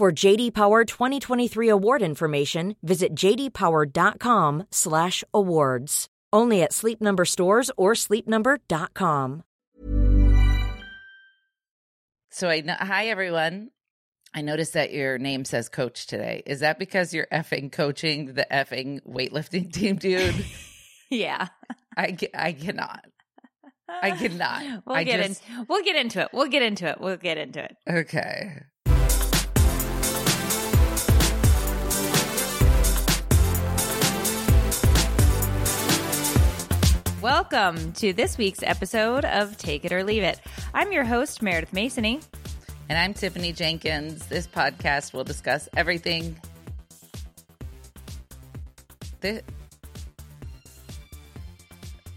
For JD Power 2023 award information, visit jdpower.com/awards. Only at Sleep Number stores or sleepnumber.com. So I know, hi everyone. I noticed that your name says coach today. Is that because you're effing coaching the effing weightlifting team, dude? Yeah. I I cannot. I cannot. We'll I get just- in. We'll get into it. We'll get into it. We'll get into it. Okay. Welcome to this week's episode of Take It or Leave It. I'm your host Meredith Masony. And I'm Tiffany Jenkins. This podcast will discuss everything. Thi-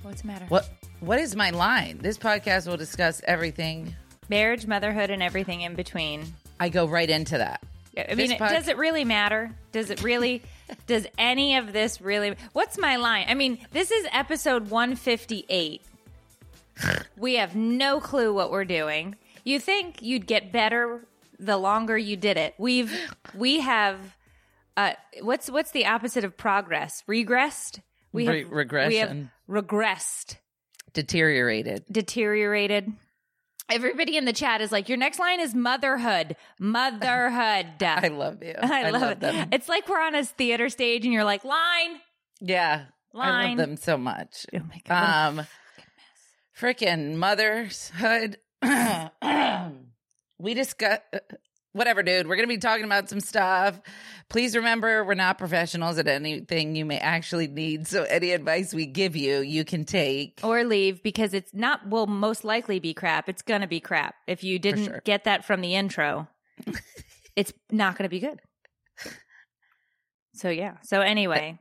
What's the matter? what what is my line? This podcast will discuss everything. Marriage, motherhood, and everything in between. I go right into that. I mean, does it really matter? Does it really? does any of this really? What's my line? I mean, this is episode 158. we have no clue what we're doing. You think you'd get better the longer you did it. We've we have uh what's what's the opposite of progress? Regressed? We Re- have regression. We have regressed, Deteriorated. deteriorated. Everybody in the chat is like, your next line is motherhood. Motherhood. I love you. I, love, it. them. It's like we're on a theater stage and you're like, line. Yeah. I love them so much. Oh my God. Um freaking motherhood. we discuss whatever, dude. We're gonna be talking about some stuff. Please remember we're not professionals at anything you may actually need. So any advice we give you, you can take. or leave because it's not, will most likely be crap. It's going to be crap. If you didn't sure. get that from the intro, it's not going to be good. So, yeah. So, anyway,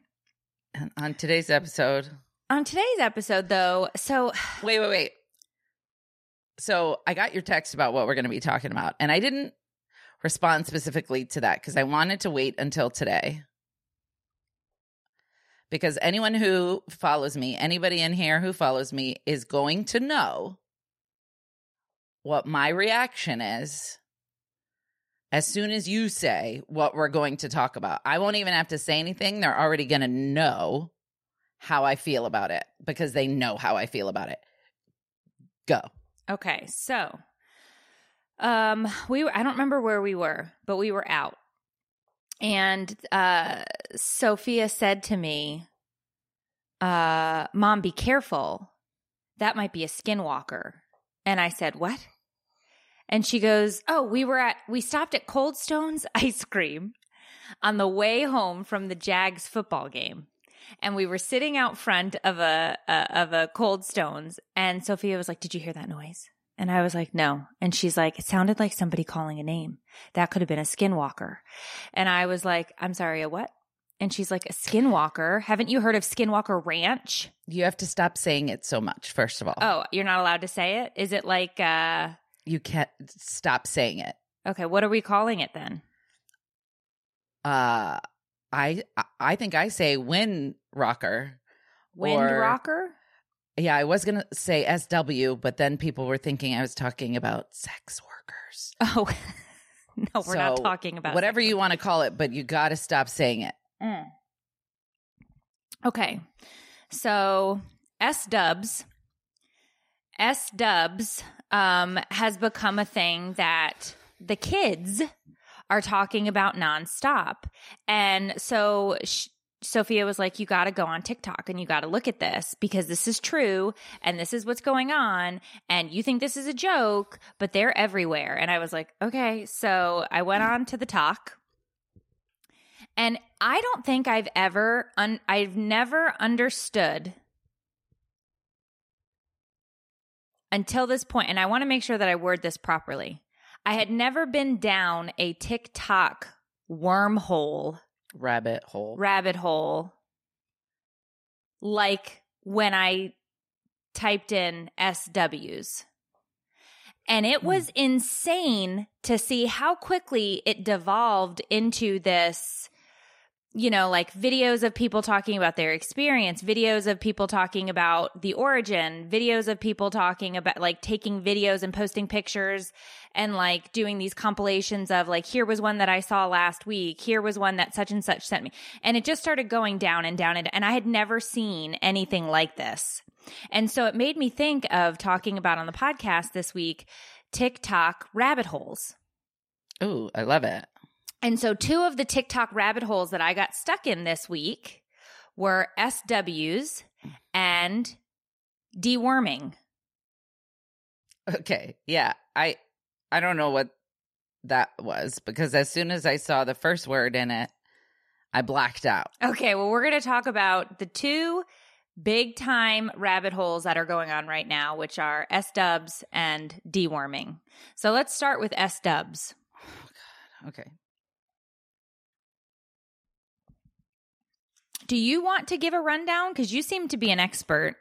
On today's episode. on today's episode, though, so Wait, wait, wait. So I got your text about what we're going to be talking about, and I didn't respond specifically to that because I wanted to wait until today. Because anyone who follows me, anybody in here who follows me, is going to know what my reaction is as soon as you say what we're going to talk about. I won't even have to say anything. They're already going to know how I feel about it because they know how I feel about it. Go. Okay, so um we were I don't remember where we were, but we were out. And uh Sophia said to me, uh, mom, be careful. That might be a skinwalker. And I said, What? And she goes, Oh, we were at we stopped at Cold Stone's ice cream on the way home from the Jags football game and we were sitting out front of a, a of a Cold Stones, and Sophia was like, "Did you hear that noise?" And I was like, "No." And she's like, "It sounded like somebody calling a name. That could have been a skinwalker." And I was like, "I'm sorry, a what?" And she's like, "A skinwalker? Haven't you heard of Skinwalker Ranch?" You have to stop saying it so much, first of all. Oh, you're not allowed to say it. Is it like? uh You can't stop saying it. Okay, what are we calling it then? Uh I I think I say wind rocker. Wind rocker? Yeah, I was gonna say SW, but then people were thinking I was talking about sex workers. Oh, no, we're not talking about whatever you want to call it, but you got to stop saying it. Mm. Okay. So S dubs, S dubs um, has become a thing that the kids are talking about nonstop. And so sh- Sophia was like, You got to go on TikTok and you got to look at this because this is true and this is what's going on. And you think this is a joke, but they're everywhere. And I was like, Okay. So I went on to the talk. And I don't think I've ever, un- I've never understood until this point, and I want to make sure that I word this properly. I had never been down a TikTok wormhole, Rabbit hole. rabbit hole, like when I typed in SWs. And it hmm. was insane to see how quickly it devolved into this, you know, like videos of people talking about their experience, videos of people talking about the origin, videos of people talking about like taking videos and posting pictures and like doing these compilations of like, here was one that I saw last week. Here was one that such and such sent me. And it just started going down and down. And, and I had never seen anything like this. And so it made me think of talking about on the podcast this week TikTok rabbit holes. Ooh, I love it. And so two of the TikTok rabbit holes that I got stuck in this week were SWs and deworming. Okay. Yeah. I I don't know what that was because as soon as I saw the first word in it, I blacked out. Okay, well, we're going to talk about the two big time rabbit holes that are going on right now, which are S dubs and deworming. So let's start with S dubs. Oh, okay. Do you want to give a rundown? Because you seem to be an expert.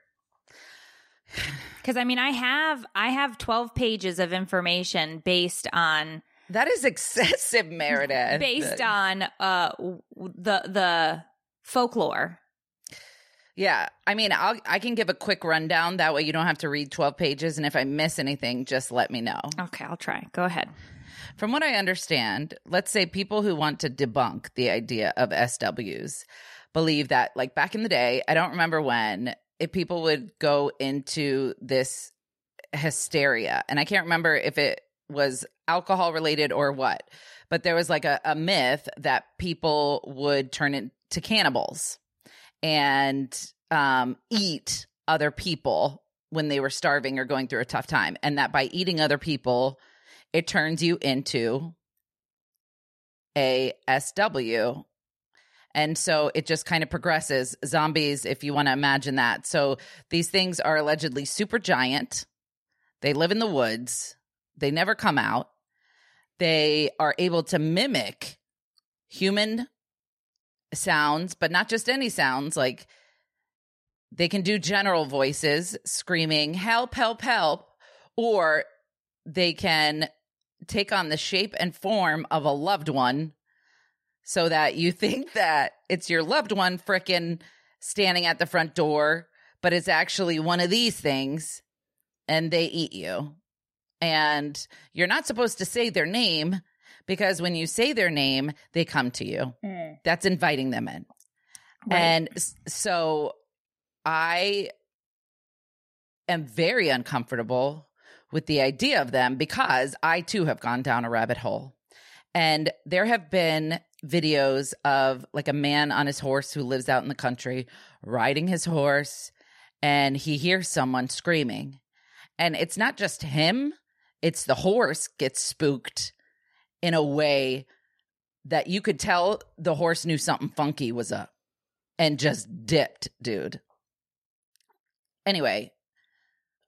Because I mean, I have I have twelve pages of information based on That is excessive, Meredith. based on uh the the folklore. Yeah. I mean, I'll I can give a quick rundown that way you don't have to read 12 pages and if I miss anything, just let me know. Okay, I'll try. Go ahead. From what I understand, let's say people who want to debunk the idea of SWs believe that, like back in the day, I don't remember when, if people would go into this hysteria, and I can't remember if it was alcohol related or what, but there was like a, a myth that people would turn into cannibals and um, eat other people when they were starving or going through a tough time, and that by eating other people, it turns you into a SW. And so it just kind of progresses. Zombies, if you want to imagine that. So these things are allegedly super giant. They live in the woods. They never come out. They are able to mimic human sounds, but not just any sounds. Like they can do general voices, screaming, help, help, help. Or they can take on the shape and form of a loved one so that you think that it's your loved one frickin' standing at the front door, but it's actually one of these things and they eat you. And you're not supposed to say their name because when you say their name, they come to you. Mm. That's inviting them in. Right. And so I am very uncomfortable with the idea of them because I too have gone down a rabbit hole. And there have been videos of like a man on his horse who lives out in the country riding his horse and he hears someone screaming. And it's not just him, it's the horse gets spooked in a way that you could tell the horse knew something funky was up and just dipped, dude. Anyway,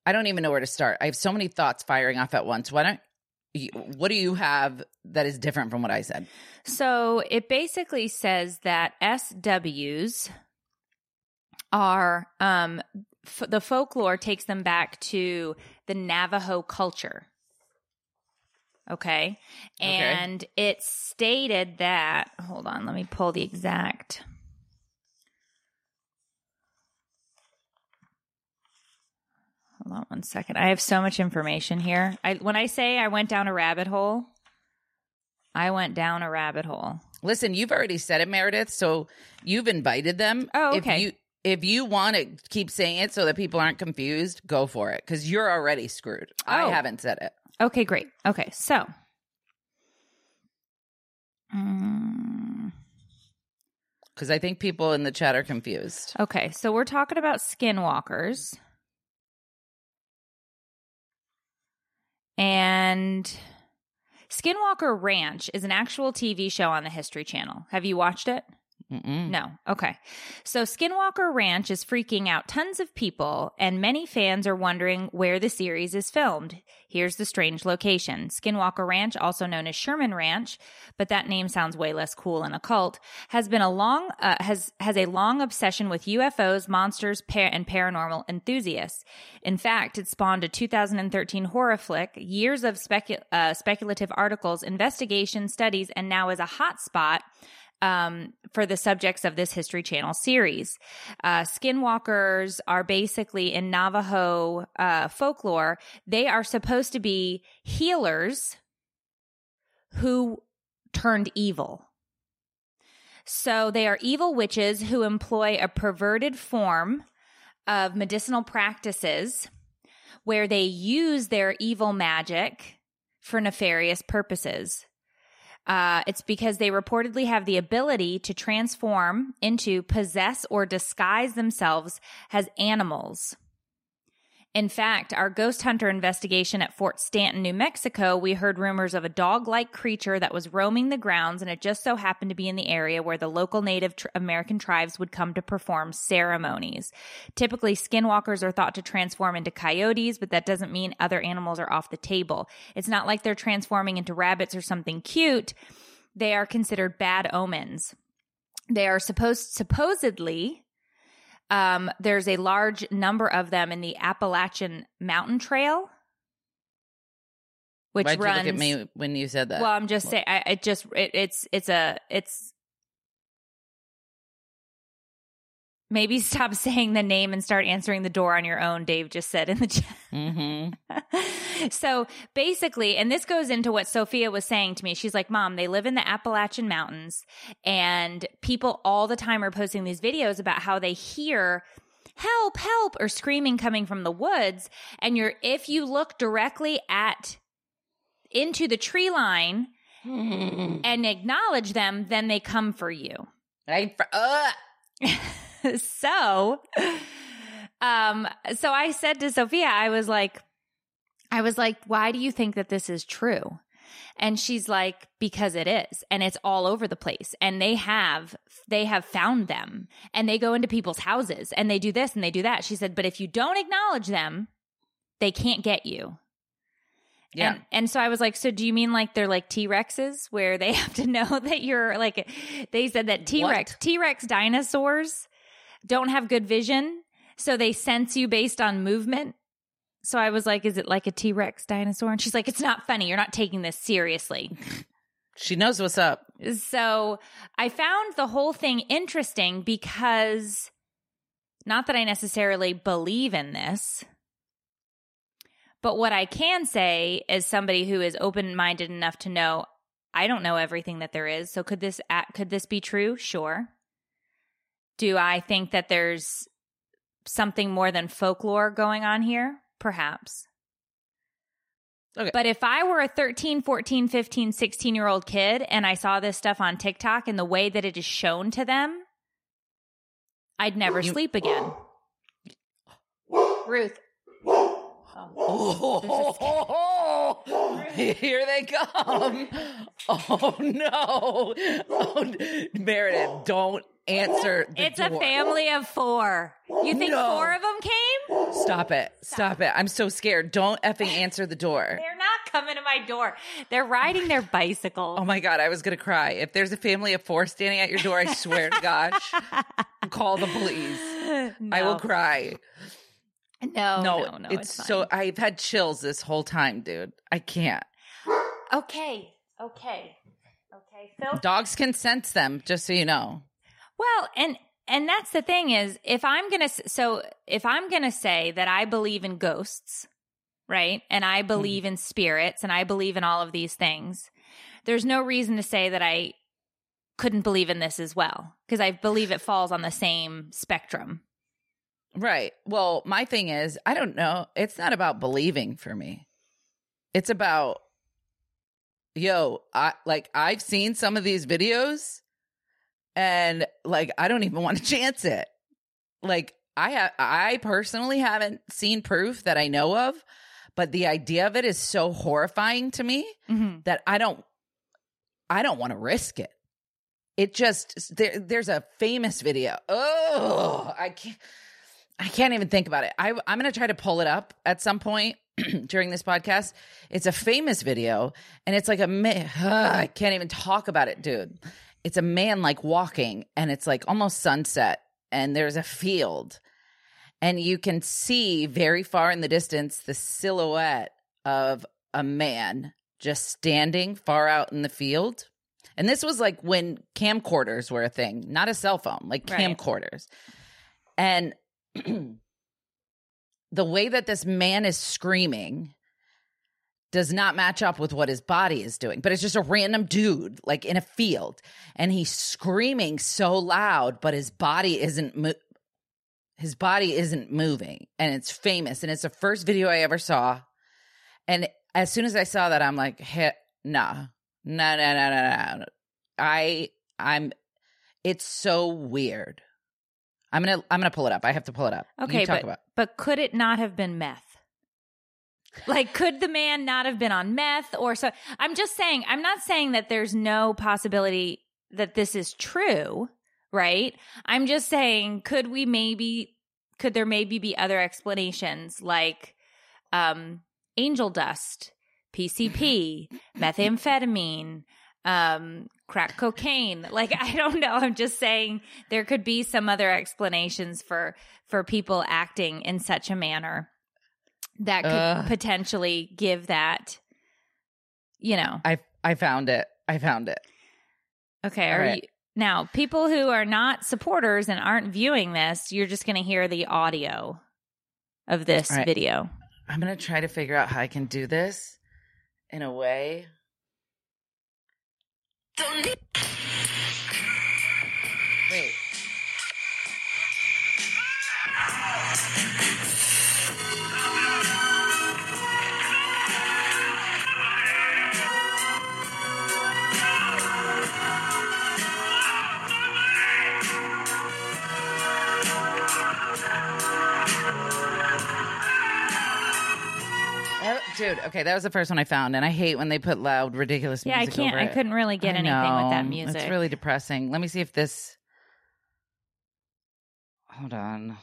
I don't even know where to start. I have so many thoughts firing off at once. Why don't what do you have that is different from what I said? So it basically says that SWs are um f- the folklore takes them back to the Navajo culture. Okay. And it stated that hold on, let me pull the exact Hold on one second. I have so much information here. I when I say I went down a rabbit hole, I went down a rabbit hole. Listen, you've already said it, Meredith. So you've invited them. Oh, okay. If you if you want to keep saying it so that people aren't confused, go for it because you're already screwed. I Oh. haven't said it. Okay, great. Okay, so. Mm, because I think people in the chat are confused. okay, so we're talking about skinwalkers. And Skinwalker Ranch is an actual TV show on the History Channel. Have you watched it? Mm-mm. No. Okay. So Skinwalker Ranch is freaking out tons of people, and many fans are wondering where the series is filmed. Here's the strange location. Skinwalker Ranch, also known as Sherman Ranch, but that name sounds way less cool and occult, has been a long uh, has has a long obsession with UFOs, monsters, par- and paranormal enthusiasts. In fact, it spawned a 2013 horror flick, years of specu- uh, speculative articles, investigations, studies, and now is a hotspot um, for the subjects of this History Channel series. Uh, skinwalkers are basically in Navajo uh, folklore, they are supposed to be healers who turned evil. So they are evil witches who employ a perverted form of medicinal practices where they use their evil magic for nefarious purposes. Uh, it's because they reportedly have the ability to transform into, possess, or disguise themselves as animals. In fact, our ghost hunter investigation at Fort Stanton, New Mexico, we heard rumors of a dog like creature that was roaming the grounds, and it just so happened to be in the area where the local Native tr- American tribes would come to perform ceremonies. Typically, skinwalkers are thought to transform into coyotes, but that doesn't mean other animals are off the table. It's not like they're transforming into rabbits or something cute. They are considered bad omens. They are supposed, supposedly, um, there's a large number of them in the Appalachian Mountain Trail, which Why'd runs. you look at me when you said that? Well, I'm just saying. I, it just it, it's it's a it's. Maybe stop saying the name and start answering the door on your own. Dave just said in the chat. mm-hmm. so basically, and this goes into what Sophia was saying to me. She's like, Mom, they live in the Appalachian Mountains, and people all the time are posting these videos about how they hear help, help, or screaming coming from the woods. And you're, if you look directly at into the tree line and acknowledge them, then they come for you. I, uh, so um so i said to sophia i was like i was like why do you think that this is true? And she's like because it is and it's all over the place and they have they have found them and they go into people's houses and they do this and they do that. She said but if you don't acknowledge them they can't get you. Yeah. and, and so I was like, so do you mean like they're like T Rexes where they have to know that you're like, they said that T Rex, T Rex dinosaurs don't have good vision. So they sense you based on movement. So I was like, is it like a T Rex dinosaur? And she's like, it's not funny. You're not taking this seriously. she knows what's up. So I found the whole thing interesting because not that I necessarily believe in this, but what I can say is somebody who is open minded enough to know I don't know everything that there is. So could this could this be true? Sure. Do I think that there's something more than folklore going on here? Perhaps. Okay. But if I were a 13, 14, 15, 16 year old kid and I saw this stuff on TikTok and the way that it is shown to them, I'd never You- sleep again. Ruth. Oh, here they come. Oh no. Oh, Meredith, don't answer the It's a family of four. You think No. four of them came? Stop it. Stop it. I'm so scared. Don't effing answer the door. They're not coming to my door. They're riding their bicycle. Oh my God, I was going to cry. If there's a family of four standing at your door, I swear to gosh, call the police. I will cry. No, no, no, no. it's, It's, so. I've had chills this whole time, dude. I can't. okay, okay, okay. Phil, Dogs can sense them, just so you know. Well, and and that's the thing is if I'm going to so if I'm going to say that I believe in ghosts, right? And I mm-hmm. believe in spirits and I believe in all of these things. There's no reason to say that I couldn't believe in this as well because I believe it falls on the same spectrum. Right. Well, my thing is, I don't know. It's not about believing for me. It's about, yo, I like I've seen some of these videos, and like I don't even want to chance it. Like I have, I personally haven't seen proof that I know of, but the idea of it is so horrifying to me Mm-hmm. that I don't, I don't want to risk it. it just there, there's a famous video. Oh, I can't I can't even think about it. I I'm going to try to pull it up at some point during this podcast. It's a famous video and it's like a man, I can't even talk about it, dude. It's a man like walking and it's like almost sunset and there's a field and you can see very far in the distance the silhouette of a man just standing far out in the field. And this was like when camcorders were a thing, not a cell phone, like Right. camcorders. And the way that this man is screaming does not match up with what his body is doing, but it's just a random dude like in a field and he's screaming so loud, but his body isn't mo- his body isn't moving and it's famous and it's the first video I ever saw. And as soon as I saw that, I'm like, hey, no, no, no, no, no, no. I, I'm, it's so weird. I'm gonna, I'm gonna pull it up. I have to pull it up. Okay, talk but but could it not have been meth? Like, could the man not have been on meth or so? I'm just saying. I'm not saying that there's no possibility that this is true, right? I'm just saying, could we maybe, could there maybe be other explanations like, um, angel dust, PCP, methamphetamine, um, crack cocaine. Like I don't know. I'm just saying there could be some other explanations for for people acting in such a manner that could Ugh. potentially give that. You know. I, I found it. I found it. Okay. All Are right. you now people who are not supporters and aren't viewing this? You're just going to hear the audio of this All right. video. I'm gonna try to figure out how I can do this in a way. Dude, okay, that was the first one I found, and I hate when they put loud, ridiculous Yeah, I music. can't. over I it. couldn't really get I anything with that music. It's really depressing. Let me see if this. Hold on.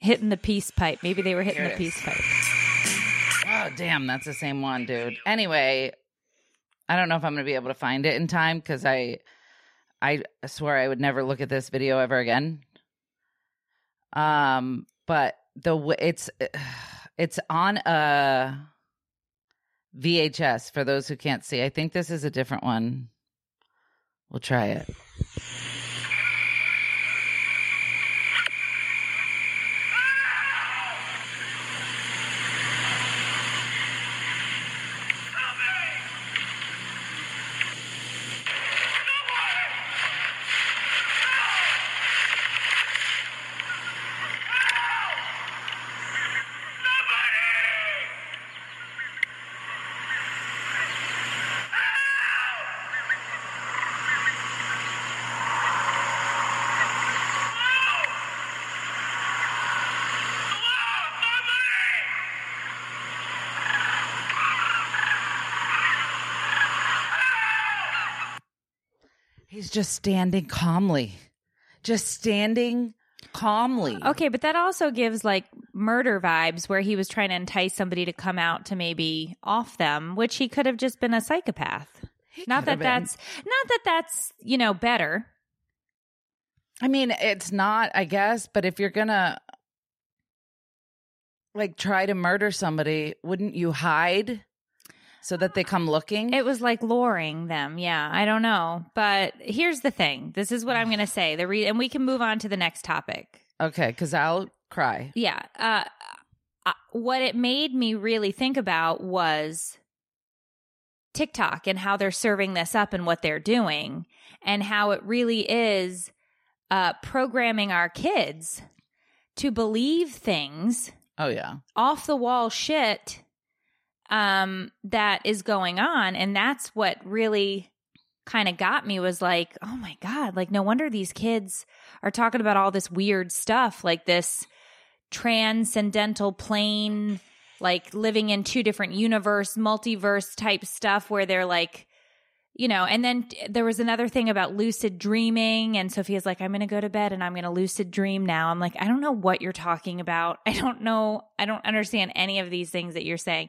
hitting the peace pipe. Maybe they were hitting Here the it peace pipe. Oh, damn, that's the same one, dude. Anyway, I don't know if I'm going to be able to find it in time because I, I swear I would never look at this video ever again. Um, but the w- it's it's on a VHS for those who can't see. I think this is a different one. We'll try it. Just standing calmly, just standing calmly. Okay, but that also gives like murder vibes where he was trying to entice somebody to come out to maybe off them, which he could have just been a psychopath. Not that that's not that that's, you know, better. I mean, it's not, I guess, but if you're gonna like try to murder somebody, wouldn't you hide so that they come looking? It was like luring them. Yeah, I don't know. But here's the thing. This is what I'm going to say. The re- and we can move on to the next topic. okay, because I'll cry. Yeah. Uh, uh, what it made me really think about was TikTok and how they're serving this up and what they're doing, and how it really is uh, programming our kids to believe things Oh yeah, off the wall shit um that is going on and that's what really kind of got me was like oh my god like no wonder these kids are talking about all this weird stuff like this transcendental plane like living in two different universe multiverse type stuff where they're like you know, and then there was another thing about lucid dreaming. And Sophia's like, I'm going to go to bed and I'm going to lucid dream now. I'm like, I don't know what you're talking about. I don't know. I don't understand any of these things that you're saying.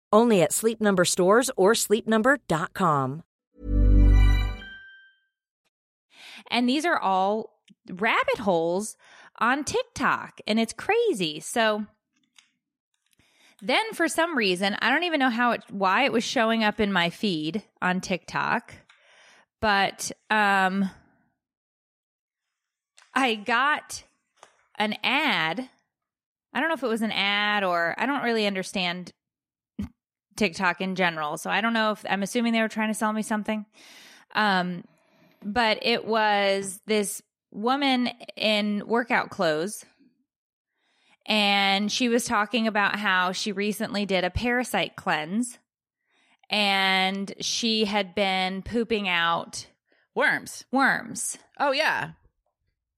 Only at Sleep Number stores or sleepnumber.com. And these are all rabbit holes on TikTok, and it's crazy. So then, for some reason, I don't even know how it, why it was showing up in my feed on TikTok, but um, I got an ad. I don't know if it was an ad or I don't really understand TikTok in general. So I don't know if I'm assuming they were trying to sell me something. Um, but it was this woman in workout clothes. And she was talking about how she recently did a parasite cleanse and she had been pooping out Worms. worms. Oh yeah.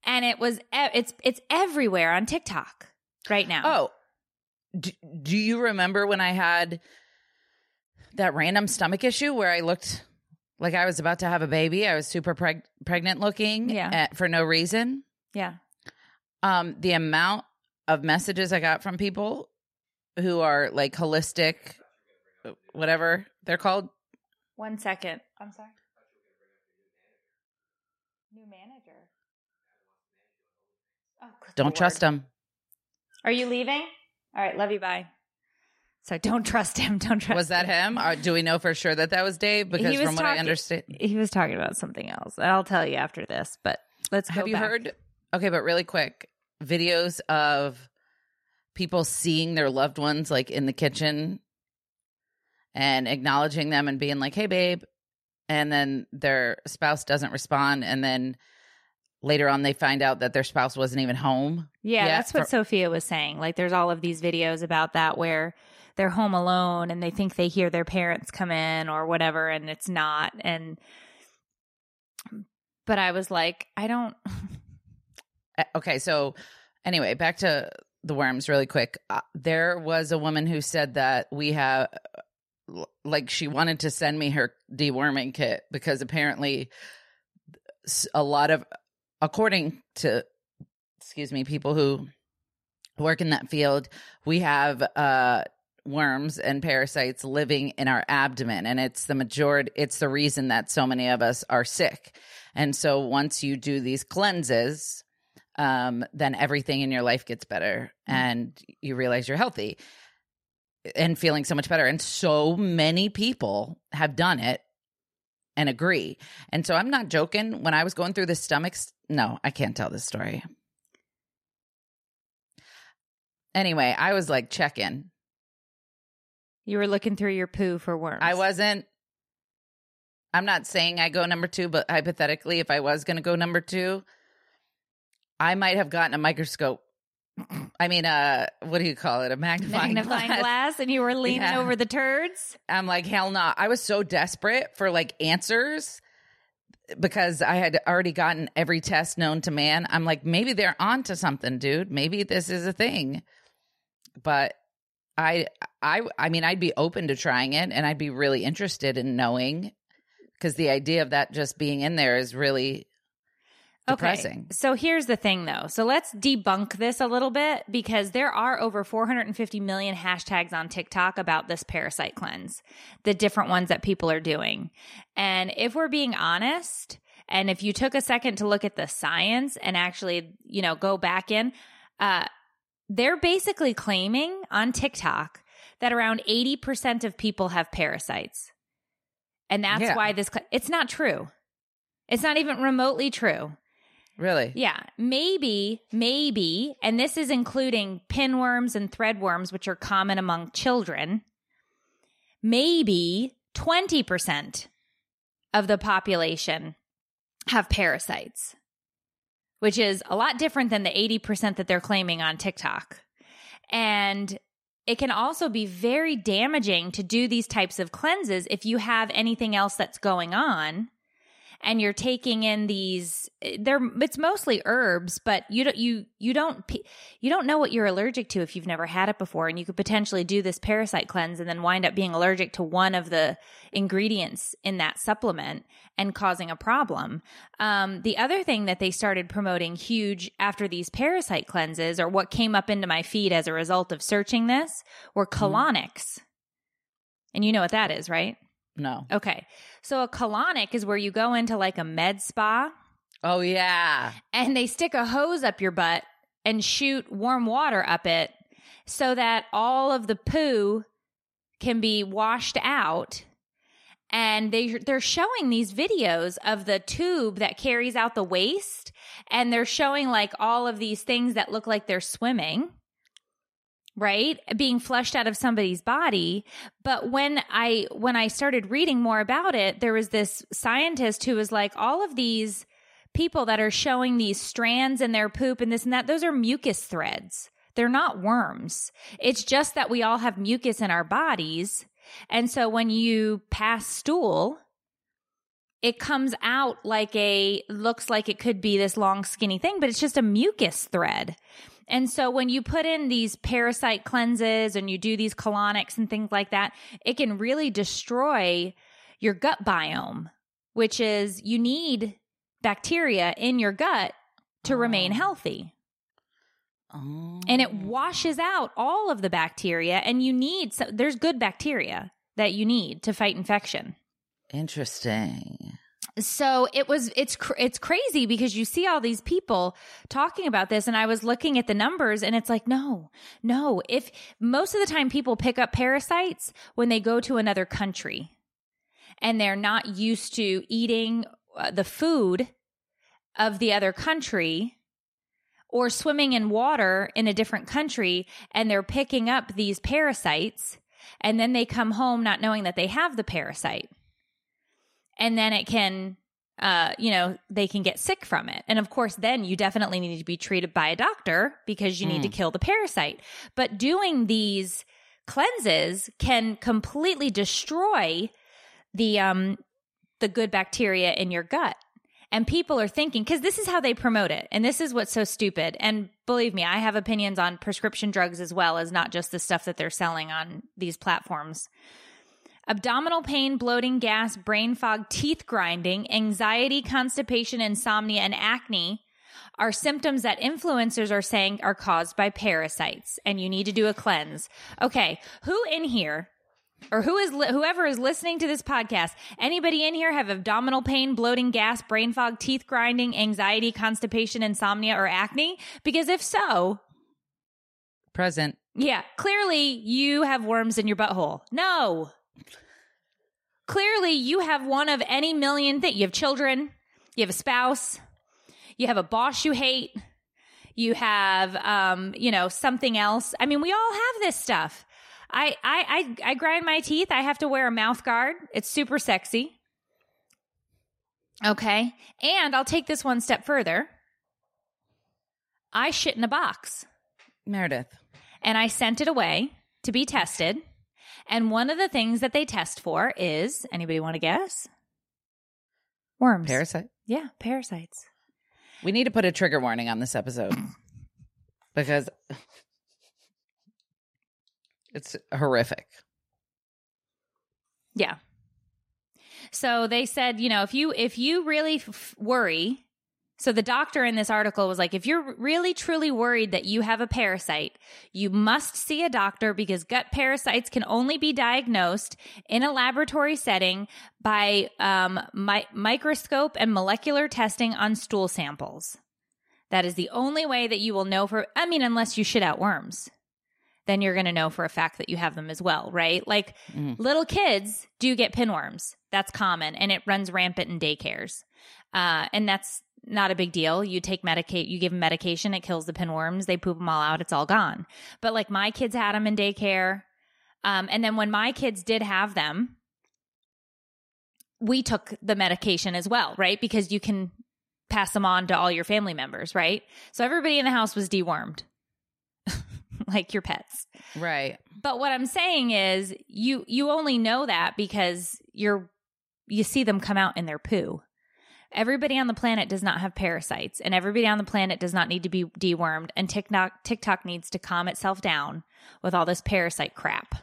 And it was, it's, it's everywhere on TikTok right now. Oh, do, do you remember when I had that random stomach issue where I looked like I was about to have a baby? I was super preg- pregnant looking Yeah. at- for no reason. yeah. Um, the amount of messages I got from people who are like holistic, whatever they're called. One second. I'm sorry. New manager. Oh, Don't Lord. trust them. Are you leaving? All right, love you. Bye. So don't trust him. Don't trust. Was that him? Or do we know for sure that that was Dave? Because was from what I understand, He was talking about something else. I'll tell you after this. But let's go have you back. heard? Okay, but really quick, videos of people seeing their loved ones like in the kitchen and acknowledging them and being like, "Hey, babe," and then their spouse doesn't respond, and then later on they find out that their spouse wasn't even home. Yeah, that's what Sophia was saying. Like, there's all of these videos about that where they're home alone and they think they hear their parents come in or whatever, and it's not. And, but I was like, I don't. Uh, Okay, so anyway, back to the worms really quick. Uh, there was a woman who said that we have like she wanted to send me her deworming kit because apparently a lot of according to excuse me, people who work in that field, we have uh worms and parasites living in our abdomen and it's the majority it's the reason that so many of us are sick. And so once you do these cleanses, um, then everything in your life gets better and you realize you're healthy and feeling so much better. And so many people have done it and agree. And so I'm not joking. When I was going through the stomachs, no, I can't tell this story. Anyway, I was like checking. You were looking through your poo for worms. I wasn't. I'm not saying I go number two, but hypothetically, if I was going to go number two, I might have gotten a microscope. I mean, uh, what do you call it? A magnifying, magnifying glass. glass. and you were leaning Yeah. over the turds. I'm like, hell no. I was so desperate for like answers because I had already gotten every test known to man. I'm like, maybe they're onto something, dude. Maybe this is a thing. But I, I, I mean, I'd be open to trying it, and I'd be really interested in knowing because the idea of that just being in there is really depressing. Okay. So here's the thing though. So let's debunk this a little bit because there are over 450 million hashtags on TikTok about this parasite cleanse, the different ones that people are doing. And if we're being honest, and if you took a second to look at the science and actually, you know, go back in, Uh, they're basically claiming on TikTok that around 80% of people have parasites. And that's Yeah. why this, cl- it's not true. It's not even remotely true. Really? Yeah, maybe, maybe, and this is including pinworms and threadworms, which are common among children. Maybe 20% of the population have parasites, which is a lot different than the 80% that they're claiming on TikTok. And it can also be very damaging to do these types of cleanses if you have anything else that's going on and you're taking in these they're it's mostly herbs but you don't you you don't you don't know what you're allergic to if you've never had it before and you could potentially do this parasite cleanse and then wind up being allergic to one of the ingredients in that supplement and causing a problem um, the other thing that they started promoting huge after these parasite cleanses or what came up into my feed as a result of searching this were colonics and you know what that is right No. Okay. So a colonic is where you go into like a med spa Oh yeah. and they stick a hose up your butt and shoot warm water up it so that all of the poo can be washed out. And they they're showing these videos of the tube that carries out the waste and they're showing like all of these things that look like they're swimming right? Being flushed out of somebody's body. But when i when i started reading more about it there was this scientist who was like all of these people that are showing these strands in their poop and this and that those are mucus threads. They're not worms. It's just that we all have mucus in our bodies. And so when you pass stool it comes out like a looks like it could be this long skinny thing but it's just a mucus thread and so when you put in these parasite cleanses and you do these colonics and things like that, it can really destroy your gut biome, which is you need bacteria in your gut to oh. remain Oh. healthy. Oh. And it oh. washes out all of the bacteria and you need so there's good bacteria that you need to fight infection. Interesting. So it was it's it's crazy because you see all these people talking about this and i was looking at the numbers and it's like no no. If most of the time people pick up parasites when they go to another country and they're not used to eating uh, the food of the other country or swimming in water in a different country and they're picking up these parasites and then they come home not knowing that they have the parasite and then it can uh you know they can get sick from it. And of course then you definitely need to be treated by a doctor because you need to kill the parasite. But doing these cleanses can completely destroy the um the good bacteria in your gut. And people are thinking because this is how they promote it. And this is what's so stupid. And believe me i have opinions on prescription drugs as well as not just the stuff that they're selling on these platforms abdominal pain, bloating, gas, brain fog, teeth grinding, anxiety, constipation, insomnia, and acne are symptoms that influencers are saying are caused by parasites and you need to do a cleanse. Okay, who in here or who is li- whoever is listening to this podcast, anybody in here have abdominal pain, bloating, gas, brain fog, teeth grinding, anxiety, constipation, insomnia or acne? Because if so, Present. yeah, clearly you have worms in your butthole. No. Clearly you have one of any million things. You have children, you have a spouse, you have a boss you hate, you have um, you know, something else. I mean, we all have this stuff. I I I, I grind my teeth. I have to wear a mouth guard. It's super sexy. Okay. And I'll take this one step further. I shit in a box Meredith. and I sent it away to be tested. And one of the things that they test for is anybody want to guess? Worms. Parasite. yeah, parasites. We need to put a trigger warning on this episode because it's horrific. Yeah. So they said, you know, if you if you really f- worry, so the doctor in this article was like, if you're really truly worried that you have a parasite, you must see a doctor because gut parasites can only be diagnosed in a laboratory setting by um, mi- microscope and molecular testing on stool samples. That is the only way that you will know for, I mean, unless you shit out worms, then you're going to know for a fact that you have them as well, right? Like Mm. little kids do get pinworms. That's common and it runs rampant in daycares. Uh, and that's not a big deal. You take medicate, you give them medication, it kills the pinworms. They poop them all out. It's all gone. But like my kids had them in daycare. Um, and then when my kids did have them, we took the medication as well, right? Because you can pass them on to all your family members, right? So everybody in the house was dewormed, like your pets. Right. But what I'm saying is, you you only know that because you're you see them come out in their poo. Everybody on the planet does not have parasites, and everybody on the planet does not need to be dewormed. And TikTok TikTok needs to calm itself down with all this parasite crap.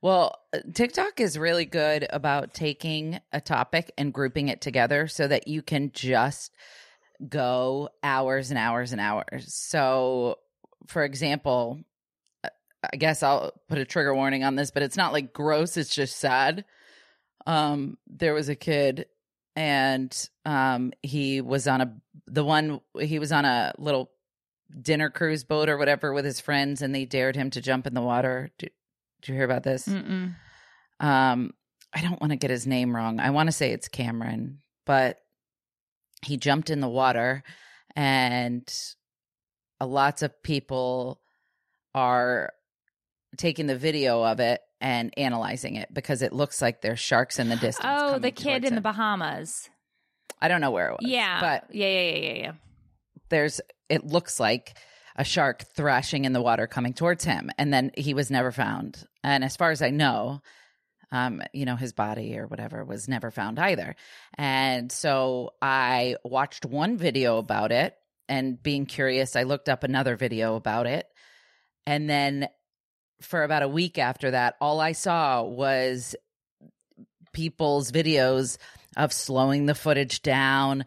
Well, uh, TikTok is really good about taking a topic and grouping it together so that you can just go hours and hours and hours. So, for example, uh, I guess I'll put a trigger warning on this, but it's not like gross, it's just sad. Um there was a kid and um he was on a the one he was on a little dinner cruise boat or whatever with his friends and they dared him to jump in the water. Did, did you hear about this? Mm-mm. um i don't want to get his name wrong i want to say it's cameron but he jumped in the water and lots of people are taking the video of it and analyzing it because it looks like there's sharks in the distance Oh, the kid in the. Bahamas. i don't know where it was Yeah, but yeah, yeah, yeah, yeah, yeah. there's it looks like a shark thrashing in the water coming towards him and then he was never found and as far as i know um you know his body or whatever was never found either and so i watched one video about it and being curious i looked up another video about it and then for about a week after that all i saw was people's videos of slowing the footage down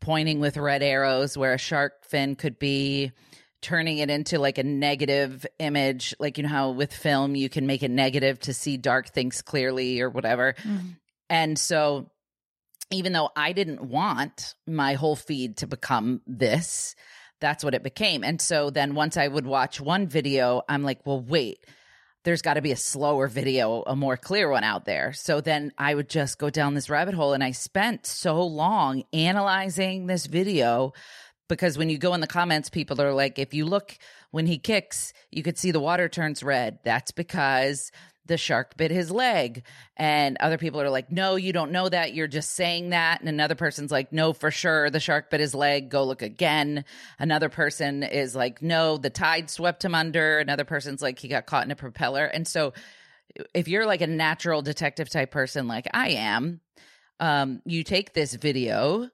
pointing with red arrows where a shark fin could be turning it into like a negative image like you know how with film you can make it negative to see dark things clearly or whatever Mhm. and so even though i didn't want my whole feed to become this that's what it became and so then once i would watch one video i'm like well wait there's got to be a slower video, a more clear one out there. So then I would just go down this rabbit hole. And I spent so long analyzing this video because when you go in the comments, people are like, if you look when he kicks, you could see the water turns red. That's because the shark bit his leg. And other people are like, no, you don't know that. You're just saying that. And another person's like, no, for sure. The shark bit his leg. Go look again. Another person is like, no, the tide swept him under. Another person's like, he got caught in a propeller. And so if you're like a natural detective type person like I am, um, you take this video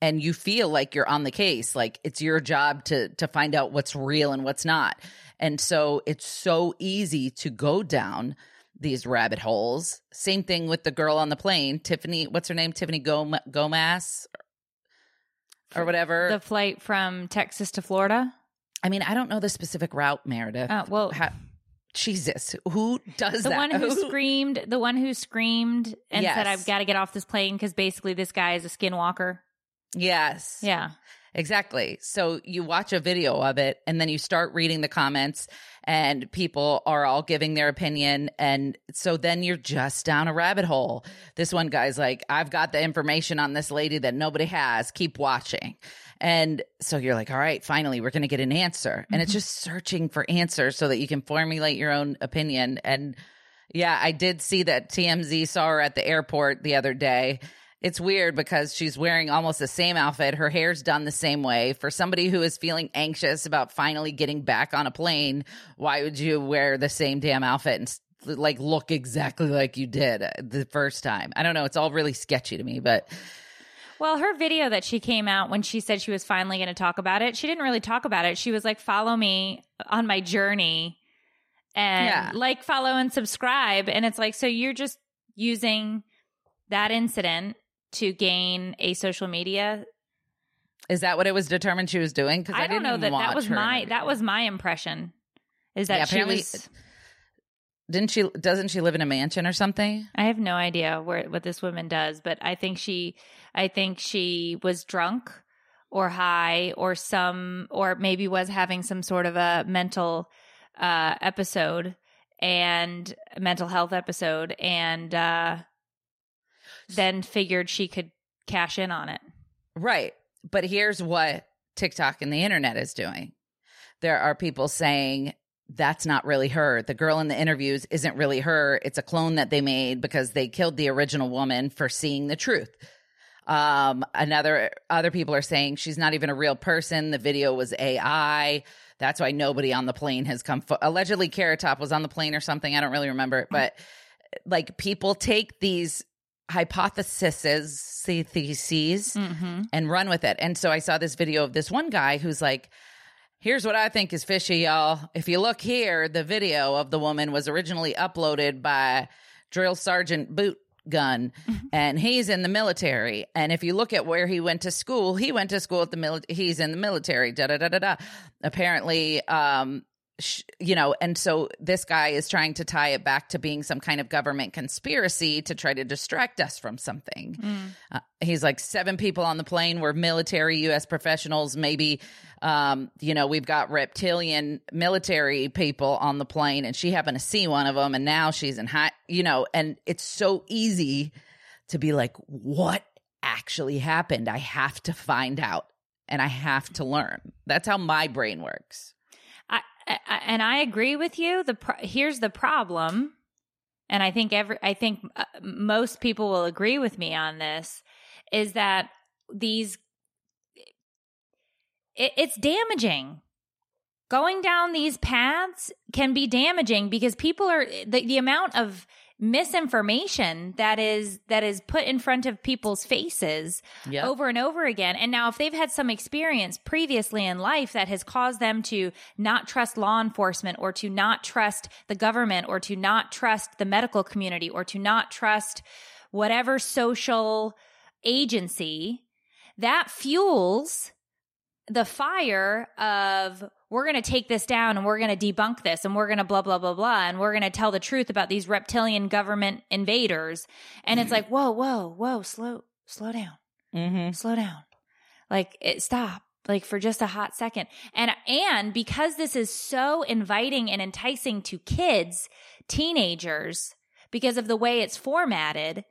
and you feel like you're on the case like it's your job to to find out what's real and what's not and so it's so easy to go down these rabbit holes. Same thing with the girl on the plane tiffany what's her name? Tiffany Gom- gomez? Or whatever. The flight from Texas to Florida. i mean i don't know the specific route meredith. Uh, well, Ha- jesus who does the that? one who screamed, the one who screamed and Yes. said, "I've got to get off this plane" because basically this guy is a skinwalker. yes. Yeah, Exactly. So you watch a video of it and then you start reading the comments and people are all giving their opinion. And so then you're just down a rabbit hole. This one guy's like, I've got the information on this lady that nobody has. Keep watching. And so you're like, all right, finally, we're going to get an answer. And it's mm-hmm. just searching for answers so that you can formulate your own opinion. And yeah, I did see that TMZ saw her at the airport the other day. It's weird because she's wearing almost the same outfit. Her hair's done the same way. For somebody who is feeling anxious about finally getting back on a plane, why would you wear the same damn outfit and like look exactly like you did uh, the first time? I don't know. It's all really sketchy to me, but Well, her video that she came out when she said she was finally going to talk about it, she didn't really talk about it. She was like, follow me on my journey and Yeah. like, follow and subscribe. And it's like, so you're just using that incident to gain a social media. is that what it was determined she was doing? Because I, don't didn't know that that was my, that was my impression is that Yeah, she apparently- was, Didn't she? Doesn't she live in a mansion or something? I have no idea where, what this woman does, but I think she, I think she was drunk or high or some or maybe was having some sort of a mental uh episode and mental health episode and uh then figured she could cash in on it. Right. But here's what TikTok and the internet is doing. There are people saying that's not really her. The girl in the interviews isn't really her. It's a clone that they made because they killed the original woman for seeing the truth. Um, another other people are saying she's not even a real person. The video was AI. That's why nobody on the plane has come. Fo- Allegedly, Carrot Top was on the plane or something. I don't really remember it, but like people take these hypotheses, theses, Mm-hmm. and run with it. And so I saw this video of this one guy who's like, Here's what I think is fishy, y'all. If you look here, the video of the woman was originally uploaded by Drill Sergeant Boot Gun, and he's in the military. And if you look at where he went to school, he went to school at the military. He's in the military. Da da da da da. Apparently, um, you know, and so this guy is trying to tie it back to being some kind of government conspiracy to try to distract us from something. Uh, he's like seven people on the plane were military U.S. professionals. Maybe, um, you know, we've got reptilian military people on the plane, and she happened to see one of them, and now she's in high, you know, and it's so easy to be like, what actually happened? I have to find out, and I have to learn. That's how my brain works. And I agree with you. The pro- here's the problem, and I think every I think uh, most people will agree with me on this is that these it, it's damaging. Going down these paths can be damaging because people are the, the amount of misinformation that is that is put in front of people's faces Yep. over and over again. And now if they've had some experience previously in life that has caused them to not trust law enforcement or to not trust the government or to not trust the medical community or to not trust whatever social agency, that fuels the fire of we're going to take this down and we're going to debunk this and we're going to blah blah blah blah and we're going to tell the truth about these reptilian government invaders. And it's like whoa whoa whoa slow slow down. Mm-hmm. slow down. Like it, stop like for just a hot second. And and because this is so inviting and enticing to kids teenagers because of the way it's formatted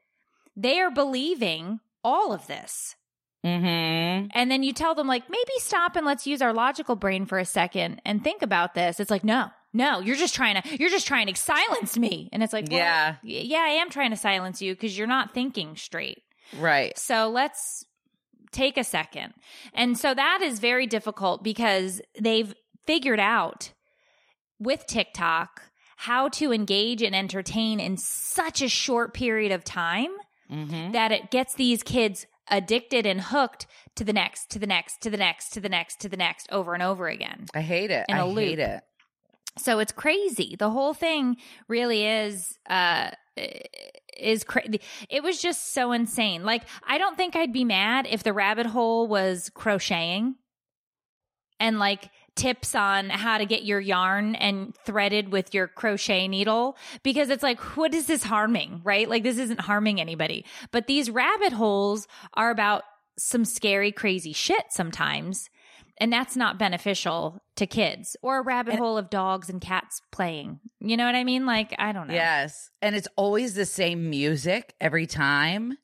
they are believing all of this Mm-hmm. and then you tell them like maybe stop and let's use our logical brain for a second and think about this it's like no no you're just trying to you're just trying to silence me and it's like well, Yeah. yeah i am trying to silence you because you're not thinking straight Right. so let's take a second and so that is very difficult because they've figured out with tiktok how to engage and entertain in such a short period of time Mm-hmm. that it gets these kids addicted and hooked to the next, to the next, to the next, to the next, to the next over and over again. I hate it. In I a loop. hate it. So it's crazy. The whole thing really is uh is crazy. It was just so insane. Like I don't think I'd be mad if the rabbit hole was crocheting and like tips on how to get your yarn and threaded with your crochet needle because it's like what is this harming, right? Like this isn't harming anybody. But these rabbit holes are about some scary crazy shit sometimes. And that's not beneficial to kids or a rabbit hole of dogs and cats playing. You know what I mean? Like, I don't know. Yes. And it's always the same music every time.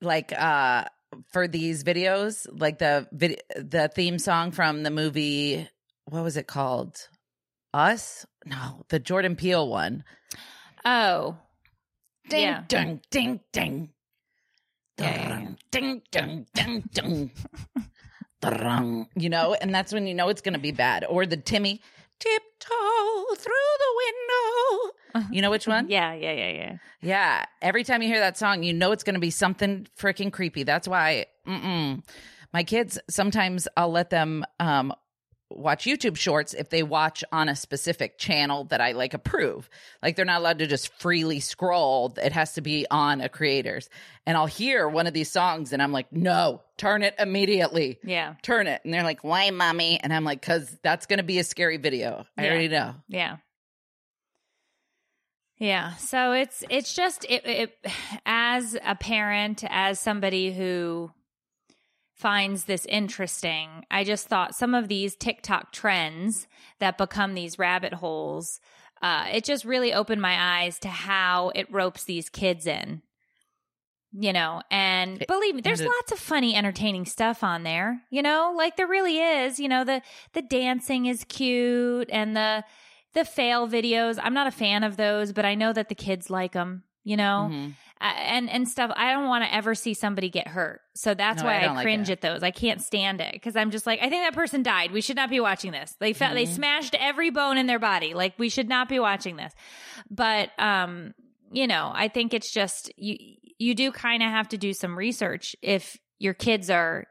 Like uh for these videos, like the vid- the theme song from the movie what was it called? Us? No, the Jordan Peele one. Oh, Ding Yeah. ding ding ding. Yeah, yeah, Ding ding ding ding ding. Ding. You know, and that's when you know it's going to be bad. Or the Timmy tiptoe through the window. You know which one? yeah, yeah, yeah, yeah. Yeah. Every time you hear that song, you know it's going to be something freaking creepy. That's why mm-mm. my kids sometimes I'll let them um, watch YouTube shorts if they watch on a specific channel that I like approve. Like they're not allowed to just freely scroll. It has to be on a creator's. And I'll hear one of these songs and I'm like, no, turn it immediately. Yeah. Turn it. And they're like, why, mommy? And I'm like, because that's going to be a scary video. I Yeah. already know. Yeah. Yeah. So it's it's just it, it as a parent, as somebody who finds this interesting. I just thought some of these TikTok trends that become these rabbit holes, uh, it just really opened my eyes to how it ropes these kids in. You know, and It- believe me, there's it- lots of funny, entertaining stuff on there. You know, like there really is. You know, the the dancing is cute, and the the fail videos. I'm not a fan of those, but I know that the kids like them. You know, Mhm. And and stuff. I don't want to ever see somebody get hurt, so that's No, why I I, don't like cringe at those. I can't stand it because I'm just like, I think that person died. We should not be watching this. They fe- they Mhm. smashed every bone in their body. Like we should not be watching this. But um, you know, I think it's just you. You do kind of have to do some research if your kids are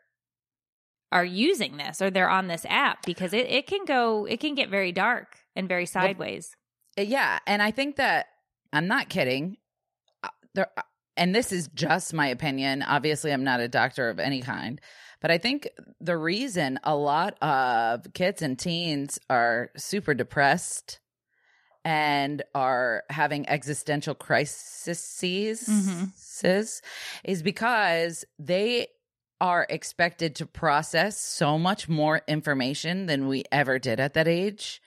are using this or they're on this app because it, it can go it can get very dark and very sideways. Uh, Yeah, and I think that I'm not kidding. There, uh, and this is just my opinion. Obviously, I'm not a doctor of any kind, but I think the reason a lot of kids and teens are super depressed and are having existential crises Mhm. is because they are expected to process so much more information than we ever did at that age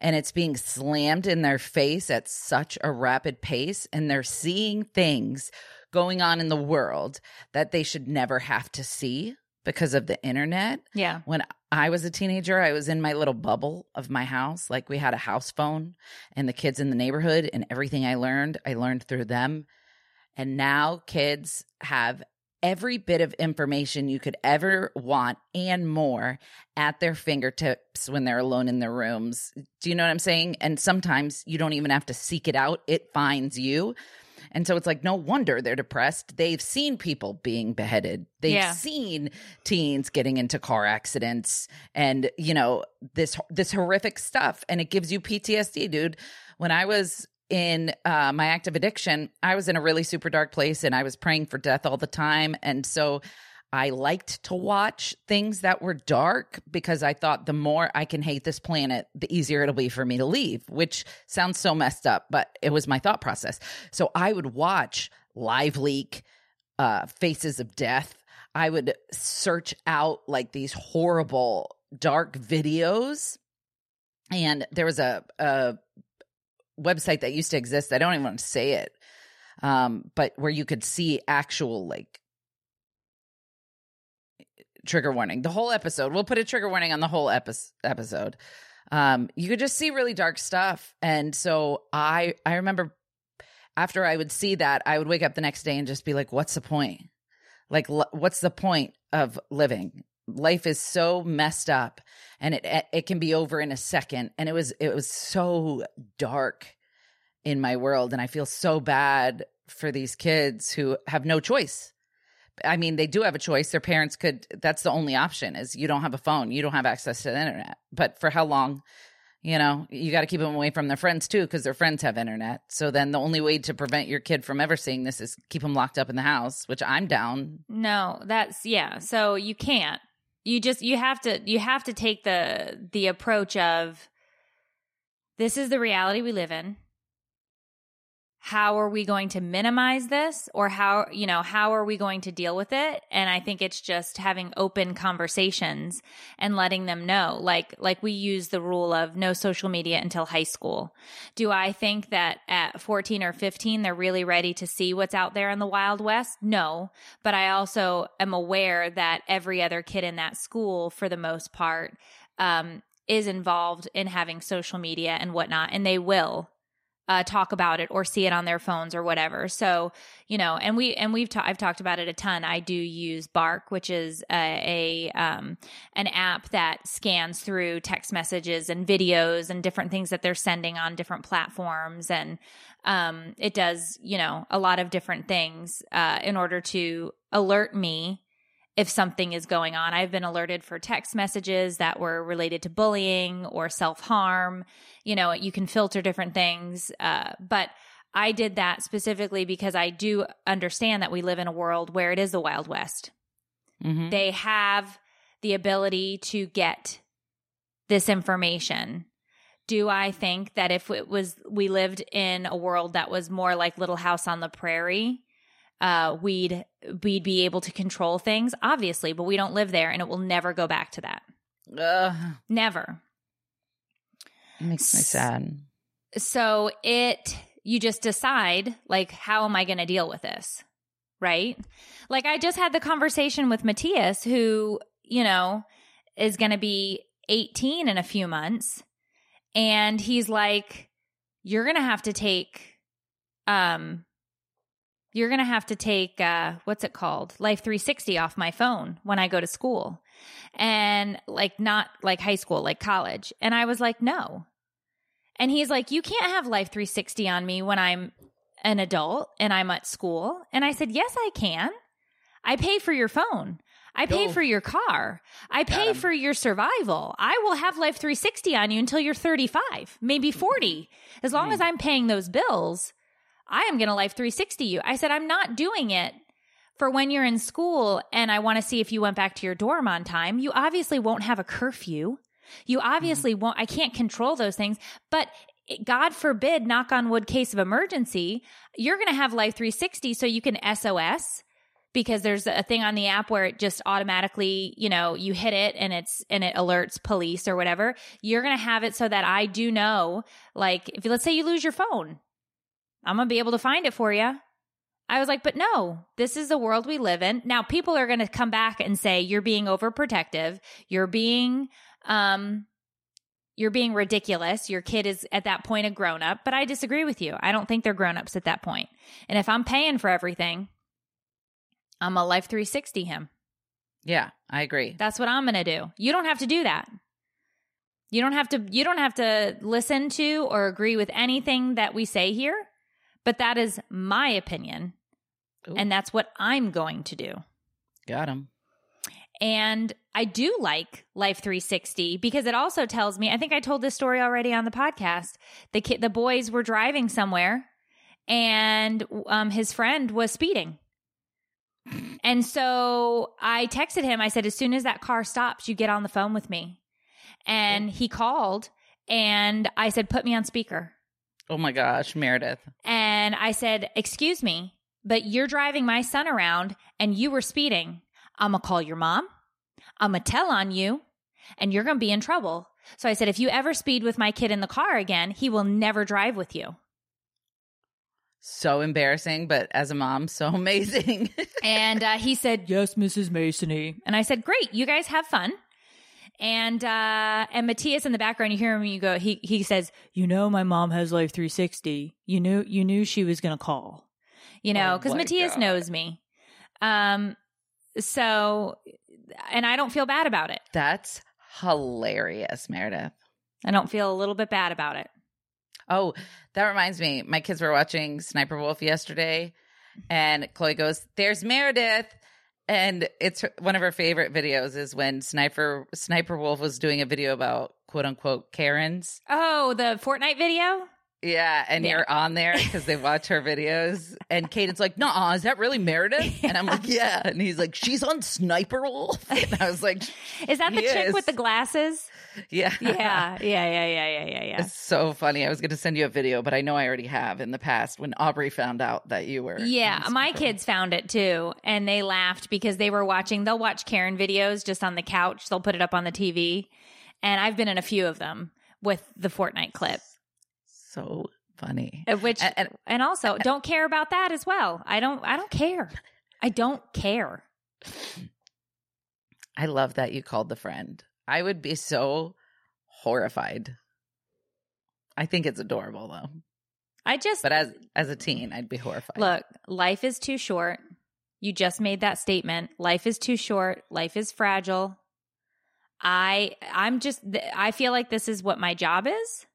and it's being slammed in their face at such a rapid pace and they're seeing things going on in the world that they should never have to see because of the internet Yeah. when I was a teenager, I was in my little bubble of my house. Like we had a house phone and the kids in the neighborhood, and everything I learned, I learned through them. And now kids have every bit of information you could ever want and more at their fingertips when they're alone in their rooms. Do you know what I'm saying? And sometimes you don't even have to seek it out, it finds you. And so it's like, no wonder they're depressed. They've seen people being beheaded. They've Yeah. seen teens getting into car accidents and, you know, this this horrific stuff. And it gives you PTSD, dude. When I was in uh, my active addiction, I was in a really super dark place and I was praying for death all the time. And so I liked to watch things that were dark because I thought the more I can hate this planet, the easier it'll be for me to leave, which sounds so messed up, but it was my thought process. So I would watch Live Leak, uh, Faces of Death. I would search out like these horrible dark videos. And there was a, a website that used to exist. I don't even want to say it. Um, but where you could see actual like trigger warning. The whole episode. We'll put a trigger warning on the whole epi- episode. Um, you could just see really dark stuff. And so I I remember after I would see that, I would wake up the next day and just be like, what's the point? Like l- what's the point of living? Life is so messed up and it it can be over in a second and it was it was so dark in my world and I feel so bad for these kids who have no choice. I mean, they do have a choice. Their parents could, that's the only option is you don't have a phone, you don't have access to the internet. But for how long? You know, you got to keep them away from their friends too, because their friends have internet. So then the only way to prevent your kid from ever seeing this is keep them locked up in the house, which I'm down. No, that's yeah. So you can't. You just you have to you have to take the the approach of this is the reality we live in. How are we going to minimize this or how you know how are we going to deal with it? And I think it's just having open conversations and letting them know like like we use the rule of no social media until high school. Do I think that at 14 or 15 they're really ready to see what's out there in the wild west? No, but I also am aware that every other kid in that school, for the most part, um, is involved in having social media and whatnot, and they will uh, talk about it or see it on their phones or whatever. So you know, and we and we've ta- I've talked about it a ton. I do use Bark, which is a, a um, an app that scans through text messages and videos and different things that they're sending on different platforms and um, it does you know a lot of different things uh, in order to alert me if something is going on. I've been alerted for text messages that were related to bullying or self harm. You know, you can filter different things. Uh, but I did that specifically because I do understand that we live in a world where it is the Wild West. Mm-hmm. They have the ability to get this information. Do I think that if it was, we lived in a world that was more like Little House on the Prairie, uh, we'd we'd be able to control things, obviously, but we don't live there, and it will never go back to that. Ugh, Never. it makes me sad. So it you just decide like how am I going to deal with this? Right? Like I just had the conversation with Matthias who, you know, is going to be 18 in a few months and he's like you're going to have to take um you're going to have to take uh what's it called? Life 360 off my phone when I go to school. And like not like high school, like college. And I was like, "No." And he's like, You can't have Life 360 on me when I'm an adult and I'm at school. And I said, Yes, I can. I pay for your phone. I pay Go. for your car. I pay him. for your survival. I will have Life 360 on you until you're 35, maybe 40. As long as I'm paying those bills, I am going to Life 360 you. I said, I'm not doing it for when you're in school and I want to see if you went back to your dorm on time. You obviously won't have a curfew. You mm-hmm. obviously won't, I can't control those things, but God forbid, knock on wood, case of emergency, you're going to have Life 360 so you can SOS because there's a thing on the app where it just automatically, you know, you hit it and it's, and it alerts police or whatever. You're going to have it so that I do know, like, if let's say you lose your phone, I'm going to be able to find it for you. I was like, but no, this is the world we live in. Now, people are going to come back and say, you're being overprotective. You're being, um, you're being ridiculous. Your kid is at that point a grown up, but I disagree with you. I don't think they're grown ups at that point. And if I'm paying for everything, I'm a life 360 him. Yeah, I agree. That's what I'm going to do. You don't have to do that. You don't have to you don't have to listen to or agree with anything that we say here, but that is my opinion Ooh. and that's what I'm going to do. Got him. And I do like Life 360 because it also tells me, I think I told this story already on the podcast. The kid, the boys were driving somewhere and um, his friend was speeding. And so I texted him. I said, as soon as that car stops, you get on the phone with me. And he called and I said, put me on speaker. Oh my gosh, Meredith. And I said, Excuse me, but you're driving my son around and you were speeding. I'm going to call your mom. I'm going to tell on you and you're going to be in trouble. So I said, If you ever speed with my kid in the car again, he will never drive with you. So embarrassing, but as a mom, so amazing. And uh, he said, Yes, Mrs. Masony. And I said, Great, you guys have fun. And uh and Matthias in the background, you hear him you go, he he says, You know my mom has life three sixty. You knew you knew she was gonna call. You know, Oh because my Matthias God. knows me. Um so and I don't feel bad about it. That's hilarious, Meredith. I don't feel a little bit bad about it. Oh, that reminds me. My kids were watching Sniper Wolf yesterday, and Chloe goes, "There's Meredith," and it's one of her favorite videos. Is when Sniper Sniper Wolf was doing a video about quote unquote Karens. Oh, the Fortnite video? Yeah, and Yeah. you're on there because they watch her videos. And Caden's like, "Nah, is that really Meredith?" And I'm like, "Yeah," and he's like, "She's on Sniper Wolf," and I was like, Is that the chick is. with the glasses? "Yeah, Yeah, yeah, yeah, yeah, yeah, yeah, yeah. It's so funny. I was going to send you a video, but I know I already have in the past when Aubrey found out that you were. Yeah, my kids found it too, and they laughed because they were watching. They'll watch Karen videos just on the couch. They'll put it up on the TV, and I've been in a few of them with the Fortnite clip, So funny. uh, which And- and- and also don't care about that as well. I don't. I don't care. I don't care. I love that you called the friend. I would be so horrified. I think it's adorable though. I just But as as a teen, I'd be horrified. look. Life is too short. You just made that statement. Life is too short. Life is fragile. I I'm just I feel like this is what my job is.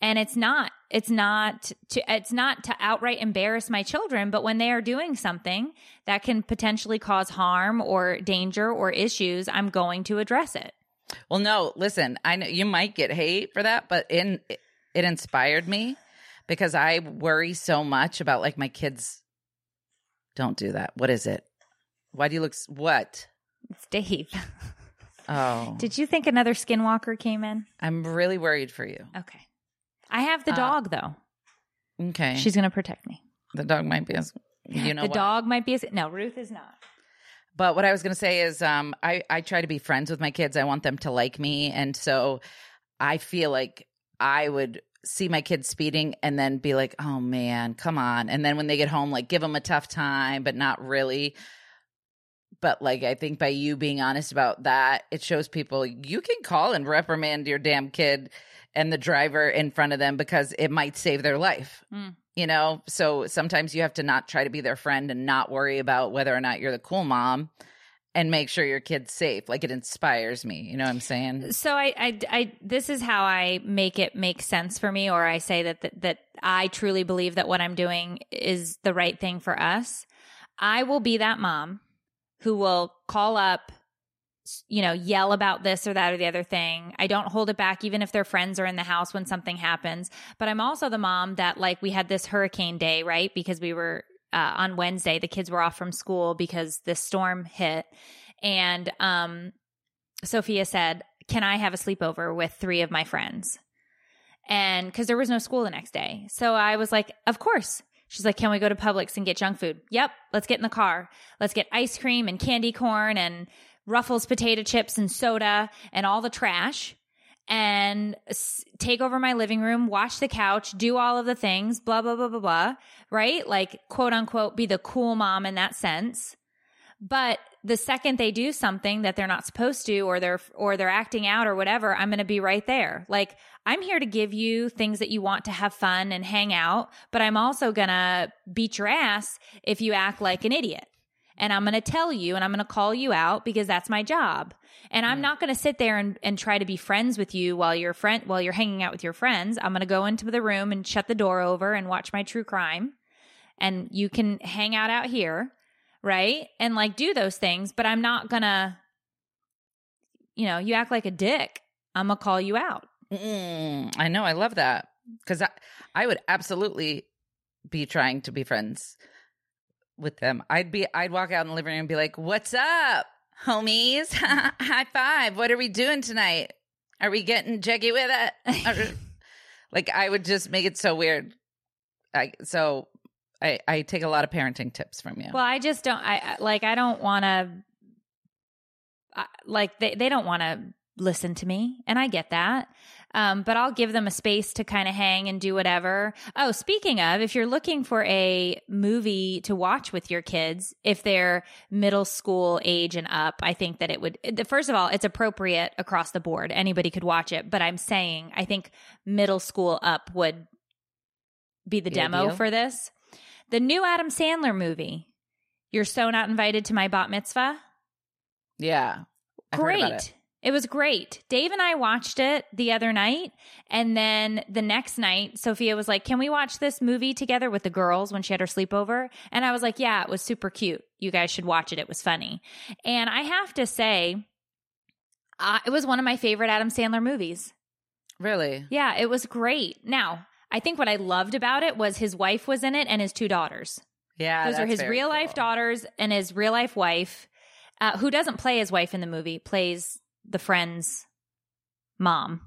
And it's not it's not to it's not to outright embarrass my children, but when they are doing something that can potentially cause harm or danger or issues, I'm going to address it. Well, no, listen, I know you might get hate for that, but in it inspired me because I worry so much about like my kids. Don't do that. What is it? Why do you look? What? It's Dave. Oh, Did you think another skinwalker came in? I'm really worried for you. Okay. I have the Uh, dog though. Okay, She's going to protect me. the dog might be a s- You know the what? dog might be. as no, Ruth is not. But what I was going to say is, um, I I try to be friends with my kids. I want them to like me, and so I feel like I would see my kids speeding and then be like, "Oh man, come on!" And then when they get home, like give them a tough time, but not really. But like, I think by you being honest about that, it shows people you can call and reprimand your damn kid and the driver in front of them because it might save their life. Mm. You know, so sometimes you have to not try to be their friend and not worry about whether or not you're the cool mom and make sure your kid's safe. Like it inspires me. You know what I'm saying? So I, I, I, this is how I make it make sense for me, or I say that, that that I truly believe that what I'm doing is the right thing for us. I will be that mom who will call up, you know, yell about this or that or the other thing. I don't hold it back, even if their friends are in the house when something happens. But I'm also the mom that, like, we had this hurricane day, right? Because we were uh, on Wednesday, the kids were off from school because this storm hit. And um, Sophia said, Can I have a sleepover with three of my friends? And because there was no school the next day. So I was like, Of course. She's like, Can we go to Publix and get junk food? Yep. Let's get in the car. Let's get ice cream and candy corn and Ruffles potato chips and soda and all the trash and take over my living room, wash the couch, do all of the things, blah, blah, blah, blah, blah. Right? Like, quote unquote, be the cool mom in that sense. But the second they do something that they're not supposed to or they're or they're acting out or whatever, I'm going to be right there. Like I'm here to give you things that you want to have fun and hang out, but I'm also going to beat your ass if you act like an idiot. And I'm going to tell you and I'm going to call you out because that's my job. And I'm not going to sit there and, and try to be friends with you while you're friend while you're hanging out with your friends. I'm going to go into the room and shut the door over and watch my true crime. And you can hang out out here right? And like do those things, but I'm not gonna, you know, you act like a dick. I'm gonna call you out. Mm, I know. I love that because I, I would absolutely be trying to be friends with them. I'd be, I'd walk out in the living room and be like, "What's up, homies? High five! What are we doing tonight? Are we getting jiggy with it?" Like I would just make it so weird. I so I I take a lot of parenting tips from you. Well, I just don't. I like. I don't want to. Like they they don't want to listen to me, and I get that. Um, but I'll give them a space to kind of hang and do whatever. Oh, speaking of, if you're looking for a movie to watch with your kids, if they're middle school age and up, I think that it would, the- first of all, it's appropriate across the board. Anybody could watch it. But I'm saying, I think middle school up would be the Be demo ideal. for this. The new Adam Sandler movie, You're So Not Invited to My Bat Mitzvah. yeah, I've Great. It. Was great. Dave and I watched it the other night. And then the next night, Sophia was like, Can we watch this movie together with the girls when she had her sleepover? And I was like, Yeah, it was super cute. You guys should watch it. It was funny. And I have to say, uh, it was one of my favorite Adam Sandler movies. Really? Yeah, it was great. Now, I think what I loved about it was his wife was in it and his two daughters. Yeah, Those are his real life cool. daughters and his real life wife, uh, who doesn't play his wife in the movie, plays the friend's mom.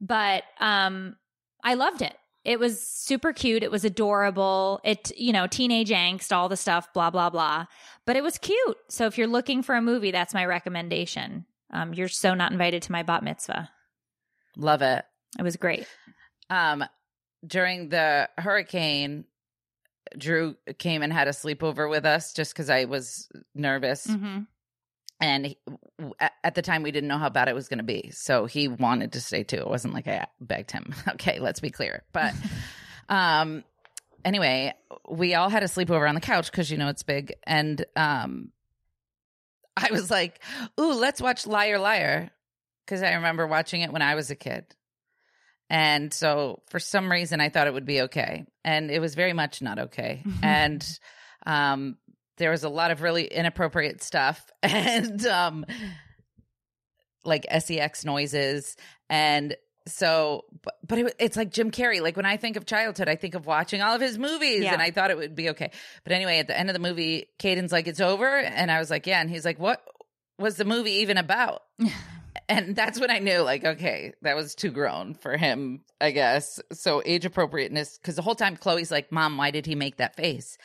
But um, I loved it. It was super cute. It was adorable. It, you know, teenage angst, all the stuff, blah, blah, blah. But it was cute. So if you're looking for a movie, that's my recommendation. Um, you're so not invited to my bat mitzvah. Love it. It was great. Um, during the hurricane, Drew came and had a sleepover with us just because I was nervous, Mm-hmm. And he, at- the time we didn't know how bad it was going to be, so he wanted to stay too. It wasn't like I begged him. Okay, let's be clear. But, um, anyway, we all had a sleepover on the couch because you know it's big, and um, I was like, "Ooh, let's watch Liar Liar," because I remember watching it when I was a kid. And so for some reason I thought it would be okay. And it was very much not okay. and um there was a lot of really inappropriate stuff and um like sex noises and so but, but it, it's like Jim Carrey like when I think of childhood I think of watching all of his movies Yeah. and I thought it would be okay. But anyway at the end of the movie Caden's like it's over and I was like yeah and he's like what was the movie even about? and that's when I knew, like, okay, that was too grown for him, I guess. So age appropriateness, because the whole time Chloe's like, "Mom, why did he make that face?"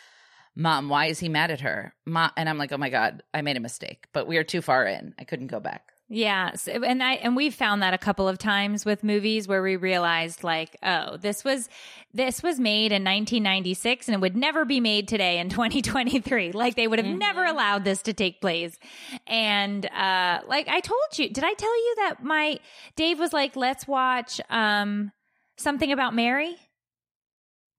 Mom, why is he mad at her? Mom, and I'm like, oh my God, I made a mistake, but we are too far in. I couldn't go back. Yeah, so, and I and we've found that a couple of times with movies where we realized like, oh, this was this was made in 1996 and it would never be made today in 2023. Like they would have never allowed this to take place. And uh like I told you, did I tell you that my Dave was like, "Let's watch um something about Mary?"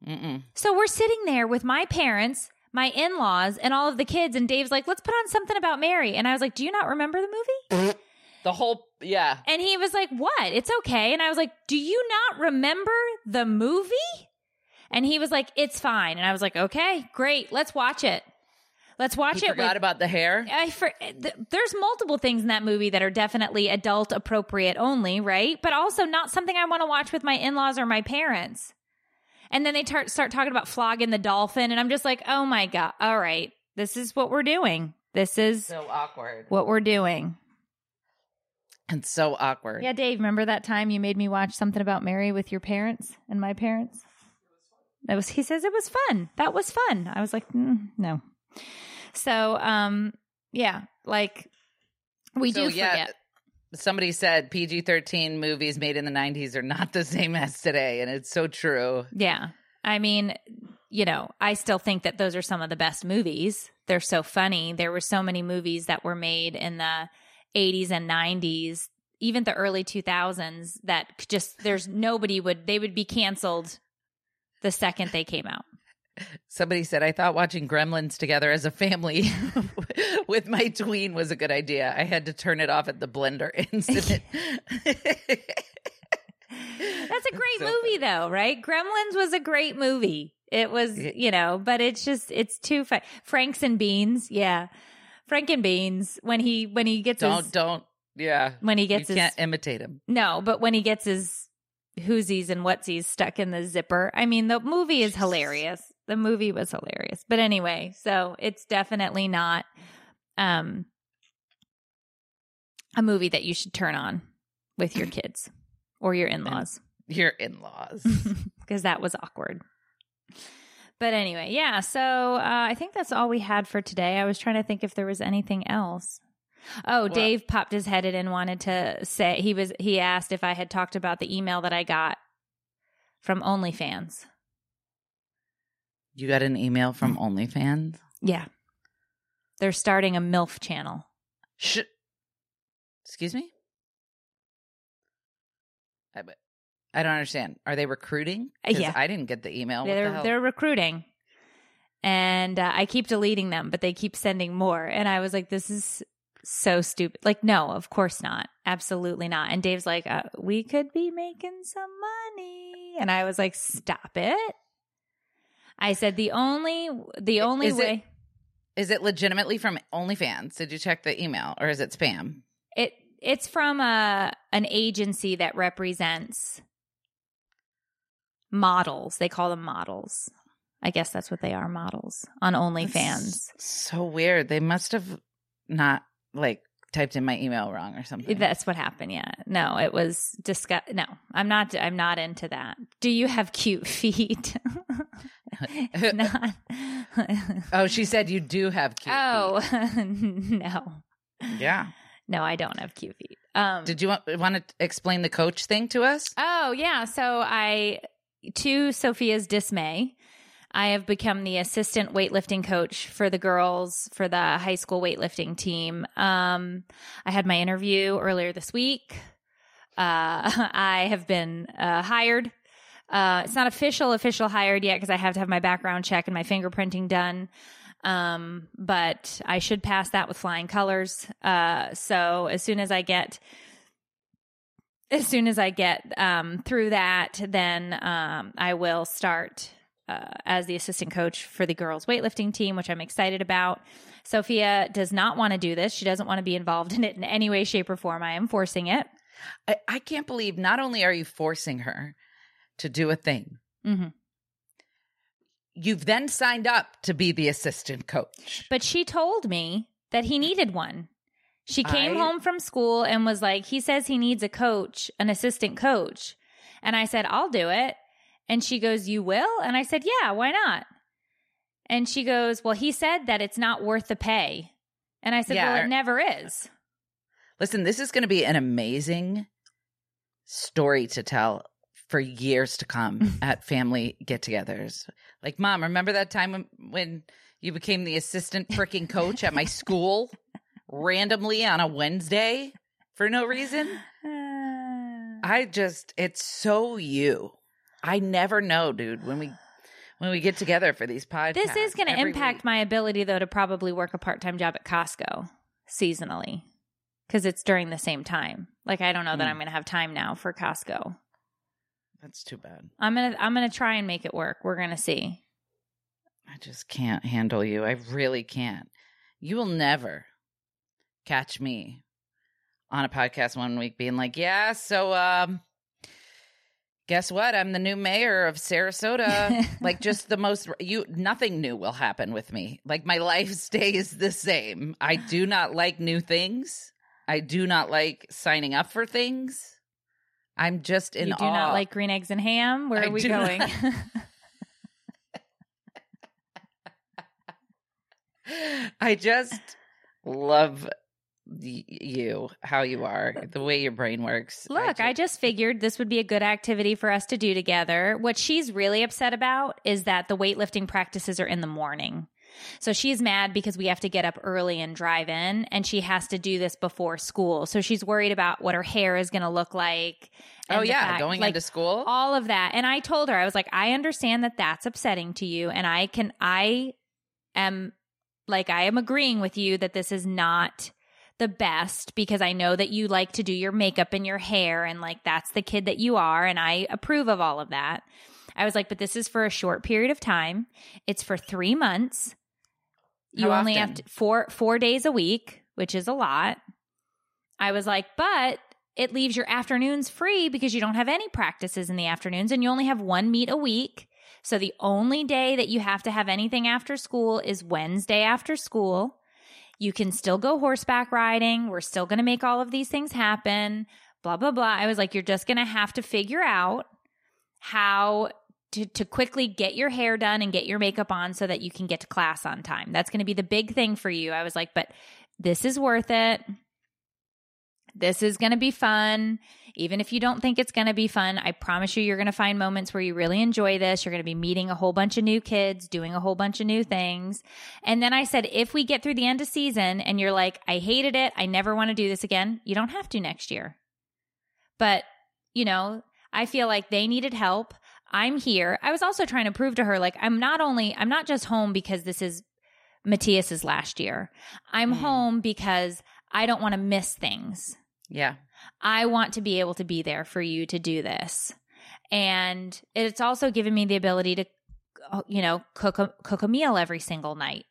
Mm-mm. So we're sitting there with my parents, my in-laws, and all of the kids and Dave's like, "Let's put on something about Mary." And I was like, "Do you not remember the movie?" The whole, yeah. And he was like, What? It's okay. And I was like, Do you not remember the movie? And he was like, It's fine. And I was like, Okay, great. Let's watch it. Let's watch He it. forgot with- about the hair. I for, th- there's multiple things in that movie that are definitely adult appropriate only, right? But also not something I want to watch with my in laws or my parents. And then they tar- start talking about flogging the dolphin, and I'm just like, oh my god! All right, this is what we're doing. This is So awkward. what we're doing. And so awkward. Yeah, Dave, remember that time you made me watch something about Mary with your parents and my parents? That was he says it was fun. That was fun. I was like, mm, no. So, um yeah, like we So, do yeah, forget. Somebody said PG 13 movies made in the 90s are not the same as today. And it's so true. Yeah. I mean, you know, I still think that those are some of the best movies. They're so funny. There were so many movies that were made in the 80s and 90s, even the early 2000s that just there's nobody would they would be canceled the second they came out. Somebody said, I thought watching Gremlins together as a family with my tween was a good idea. I had to turn it off at the blender incident. That's a great so movie though, right? Gremlins was a great movie. It was, you know, but it's just it's too fun. Franks and Beans, yeah. Frank and Beans when he when he gets don't, his don't. Yeah. when he You gets his can't imitate him. No, but when he gets his whoosies and whatsies stuck in the zipper, I mean, the movie is hilarious. The movie was hilarious. But anyway, so it's definitely not um a movie that you should turn on with your kids or your in-laws Your in laws. because that was awkward. But anyway, yeah. So uh, I think that's all we had for today. I was trying to think if there was anything else. Oh, Dave popped his head in and wanted to say he was. He asked if I had talked about the email that I got from OnlyFans. You got an email from OnlyFans? Yeah, they're starting a MILF channel. Sh- Excuse me? I, I don't understand. Are they recruiting? Yeah. I didn't get the email. What the they're hell? they're recruiting, and uh, I keep deleting them, but they keep sending more. And I was like, this is so stupid. Like, no, of course not, absolutely not. And Dave's like, uh, we could be making some money, and I was like, stop it. I said the only the only Is it- way Is it legitimately from OnlyFans? Did you check the email or is it spam? it it's from a an agency that represents models. They call them models. I guess that's what they are, models on OnlyFans. That's So weird. They must have not like typed in my email wrong or something. That's what happened. Yeah. No, it was discuss. No, I'm not. I'm not into that. Do you have cute feet? not. oh, she said you do have cute oh no. Yeah. no, I don't have cute feet. Um. Did you want, want to explain the coach thing to us? Oh, yeah. So I, to Sophia's dismay, I have become the assistant weightlifting coach for the girls for the high school weightlifting team. Um, I had my interview earlier this week. Uh, I have been uh, hired. Uh, it's not official, official hired yet because I have to have my background check and my fingerprinting done. Um, but I should pass that with flying colors. Uh, so as soon as I get as soon as I get um, through that, then um, I will start uh, as the assistant coach for the girls' weightlifting team, which I'm excited about. Sophia does not want to do this. She doesn't want to be involved in it in any way, shape, or form. I am forcing it. I, I can't believe not only are you forcing her to do a thing, hmm you've then signed up to be the assistant coach. But she told me that he needed one. She came I- home from school and was like, he says he needs a coach, an assistant coach. And I said, I'll do it. And she goes, You will? And I said, Yeah, why not? And she goes, Well, he said that it's not worth the pay. And I said, Yeah, Well, it never is. Listen, this is going to be an amazing story to tell for years to come at family get-togethers. Like, mom, remember that time when, when you became the assistant freaking coach at my school randomly on a Wednesday for no reason? I just it's so you. I never know, dude, when we when we get together for these podcasts. This is going to impact week. my ability, though, to probably work a part time job at Costco seasonally because it's during the same time. Like, I don't know that Mm. I'm going to have time now for Costco. That's too bad. I'm gonna I'm gonna try and make it work. We're gonna see. I just can't handle you. I really can't. You will never catch me on a podcast one week being like, "Yeah, so um guess what? I'm the new mayor of Sarasota." like just the most you nothing new will happen with me. Like my life stays the same. I do not like new things. I do not like signing up for things. I'm just in you do awe. not like green eggs and ham. Where I are we going? not. I just love you, how you are, the way your brain works. Look, I just figured this would be a good activity for us to do together. What she's really upset about is that the weightlifting practices are in the morning. So she's mad because we have to get up early and drive in, and she has to do this before school. So she's worried about what her hair is going to look like. oh yeah, fact- going like, into school. all of that. And I told her, I was like, I understand that that's upsetting to you. And I can, I am like, I am agreeing with you that this is not the best because I know that you like to do your makeup and your hair. And like, that's the kid that you are. And I approve of all of that. I was like, but this is for a short period of time. It's for three months. You How only have to, four four days a week, which is a lot. I was like, but it leaves your afternoons free because you don't have any practices in the afternoons and you only have one meet a week. So the only day that you have to have anything after school is Wednesday after school. You can still go horseback riding. We're still going to make all of these things happen. Blah, blah, blah. I was like, you're just going to have to figure out how to, to quickly get your hair done and get your makeup on so that you can get to class on time. That's going to be the big thing for you. I was like, but this is worth it. This is going to be fun. Even if you don't think it's going to be fun, I promise you, you're going to find moments where you really enjoy this. You're going to be meeting a whole bunch of new kids, doing a whole bunch of new things. And then I said, if we get through the end of season and you're like, I hated it, I never want to do this again, you don't have to next year. But, you know, I feel like they needed help. I'm here. I was also trying to prove to her, like, I'm not only, I'm not just home because this is Matthias's last year. I'm Mm. home because I don't want to miss things. yeah. I want to be able to be there for you to do this. And it's also given me the ability to, uh, you know, cook a, cook a meal every single night,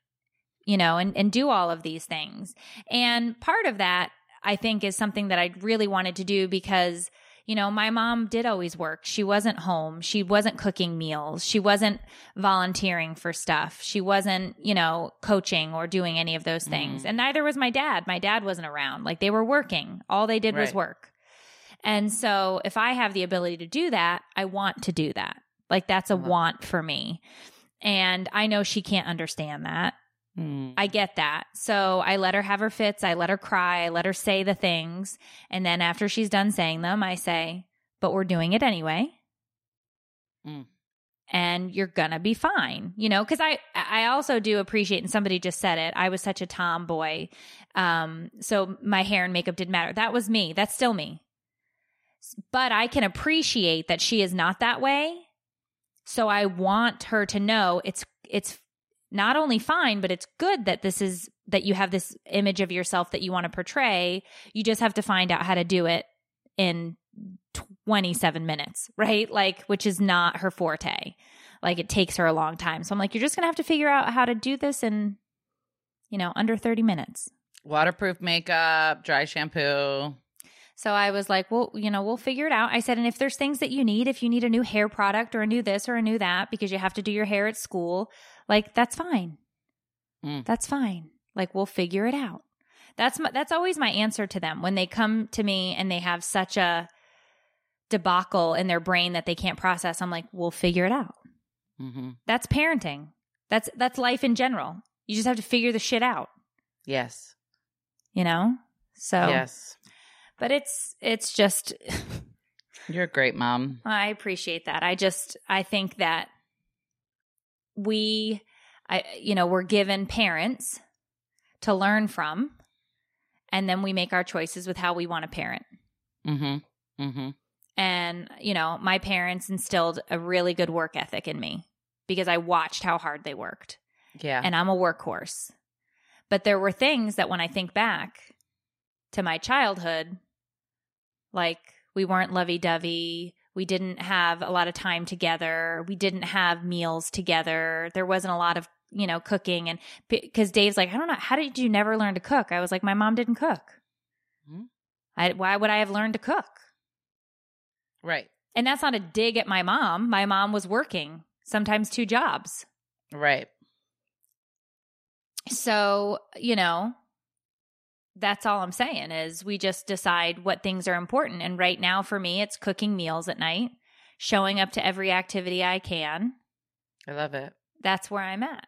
you know, and, and do all of these things. And part of that, I think, is something that I really wanted to do because, you know, my mom did always work. She wasn't home. She wasn't cooking meals. She wasn't volunteering for stuff. She wasn't, you know, coaching or doing any of those things. Mm. And neither was my dad. My dad wasn't around. Like they were working. All they did was work. And so if I have the ability to do that, I want to do that. Like that's a Uh-huh. want for me. And I know she can't understand that. Mm. I get that. So I let her have her fits. I let her cry. I let her say the things. And then after she's done saying them, I say, but we're doing it anyway. Mm. And you're gonna be fine, you know. Because I, I also do appreciate, and somebody just said it. I was such a tomboy, um, so my hair and makeup didn't matter. That was me. That's still me. But I can appreciate that she is not that way. So I want her to know it's it's not only fine, but it's good that this is that you have this image of yourself that you want to portray. You just have to find out how to do it in 27 minutes, right? Like, which is not her forte. Like, it takes her a long time. So I'm like, you're just going to have to figure out how to do this in, you know, under 30 minutes. Waterproof makeup, dry shampoo. So I was like, well, you know, we'll figure it out. I said, and if there's things that you need, if you need a new hair product or a new this or a new that because you have to do your hair at school, like that's fine. Mm. That's fine. Like we'll figure it out. That's my, that's always my answer to them when they come to me and they have such a debacle in their brain that they can't process. I'm like, we'll figure it out. hmm That's parenting. That's that's life in general. You just have to figure the shit out, Yes. you know? So Yes. but it's it's just You're a great mom. I appreciate that. I just I think that we I you know, we're given parents to learn from and then we make our choices with how we want to parent. Mm-hmm. Mm-hmm. And, you know, my parents instilled a really good work ethic in me because I watched how hard they worked. Yeah. And I'm a workhorse. But there were things that when I think back to my childhood, like we weren't lovey dovey. We didn't have a lot of time together. We didn't have meals together. There wasn't a lot of, you know, cooking. And because Dave's like, I don't know, how did you never learn to cook? I was like, my mom didn't cook. Mhm. I, why would I have learned to cook? right. And that's not a dig at my mom. My mom was working, sometimes two jobs. Right. So, you know, that's all I'm saying is we just decide what things are important. And right now for me, it's cooking meals at night, showing up to every activity I can. I love it. That's where I'm at.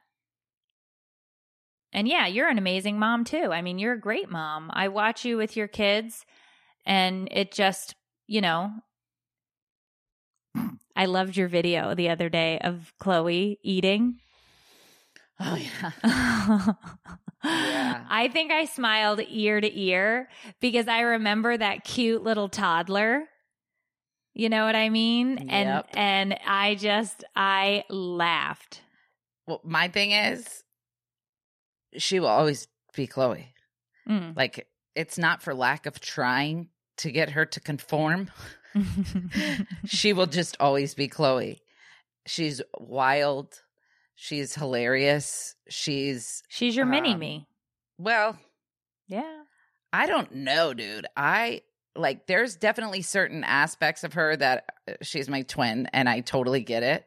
And yeah, you're an amazing mom too. I mean, you're a great mom. I watch you with your kids and it just, you know, I loved your video the other day of Chloe eating. Oh yeah. yeah. I think I smiled ear to ear because I remember that cute little toddler. You know what I mean? Yep. And and I just I laughed. Well, my thing is, she will always be Chloe. Mm. Like it's not for lack of trying to get her to conform. she will just always be Chloe. She's wild. She's hilarious. She's She's your mini Um, me. well, Yeah. I don't know, dude. I like there's definitely certain aspects of her that uh, she's my twin and I totally get it.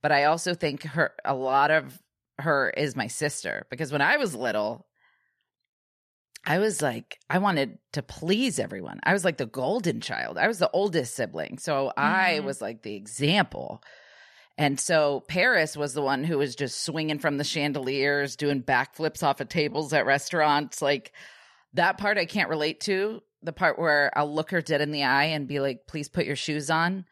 But I also think her a lot of her is my sister because when I was little I was like I wanted to please everyone. I was like the golden child. I was the oldest sibling. So I Mhm. was like the example. And so Paris was the one who was just swinging from the chandeliers, doing backflips off of tables at restaurants. Like that part I can't relate to. The part where I'll look her dead in the eye and be like, please put your shoes on.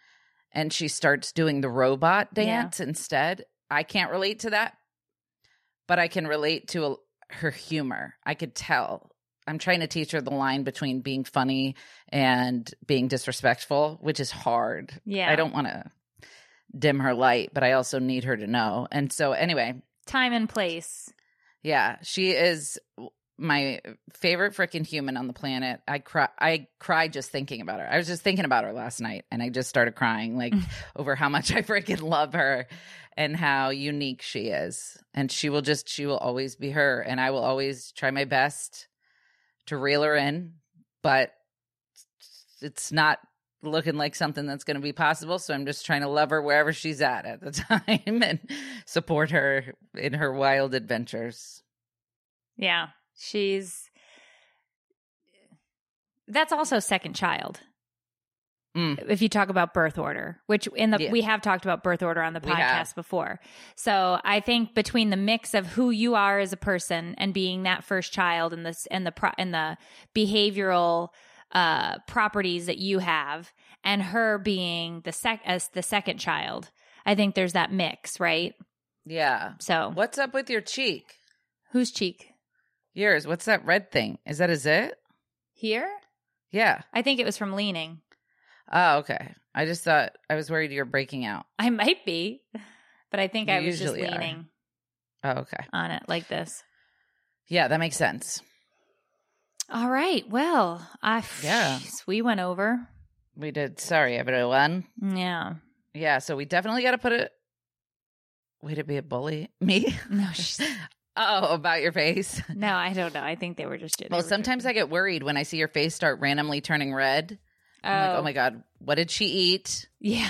And she starts doing the robot Yeah. dance instead. I can't relate to that, but I can relate to a, her humor. I could tell. I'm trying to teach her the line between being funny and being disrespectful, which is hard. Yeah. I don't want to dim her light, but I also need her to know. And so, anyway, Time and place. yeah, she is my favorite freaking human on the planet. I cry I cried just thinking about her. I was just thinking about her last night and I just started crying like over how much I freaking love her and how unique she is. And she will just she will always be her and I will always try my best to reel her in, but it's not looking like something that's going to be possible. So I'm just trying to love her wherever she's at at the time and support her in her wild adventures. Yeah. She's that's also second child. Mm. If you talk about birth order, which in the Yeah. we have talked about birth order on the podcast before. So I think between the mix of who you are as a person and being that first child and this and the pro, and the behavioral uh properties that you have and her being the sec as the second child, I think there's that mix, right? Yeah. So What's up with your cheek? whose cheek? Yours. What's that red thing? Is that a zit? Here? Yeah. I think it was from leaning. Oh, okay. I just thought I was worried you were breaking out. I might be, but I think You I was just are. leaning Oh, okay. on it like this. Yeah, that makes sense. All right. Well, I Yeah. jeez, we went over. We did. Sorry, everyone. Yeah. Yeah, so we definitely got to put it. Way to be a bully. Me? No, she's, oh, about your face. no, I don't know. I think they were just. Well, sometimes I get worried when I see your face start randomly turning red. I'm like, oh my God, what did she eat? Yeah.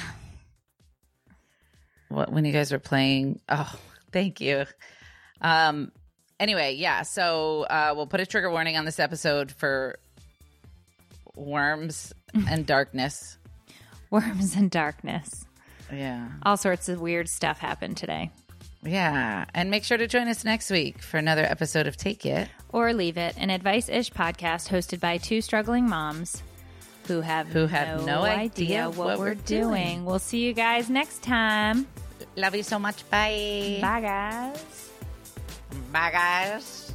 what when you guys were playing oh thank you um anyway yeah so uh we'll put a trigger warning on this episode for worms and darkness Worms and darkness. yeah All sorts of weird stuff happened today. Yeah. And make sure to join us next week for another episode of Take It. Or Leave It, an advice ish podcast hosted by two struggling moms who have, Who have no idea what we're doing. We'll see you guys next time. Love you so much. Bye. Bye, guys. Bye, guys.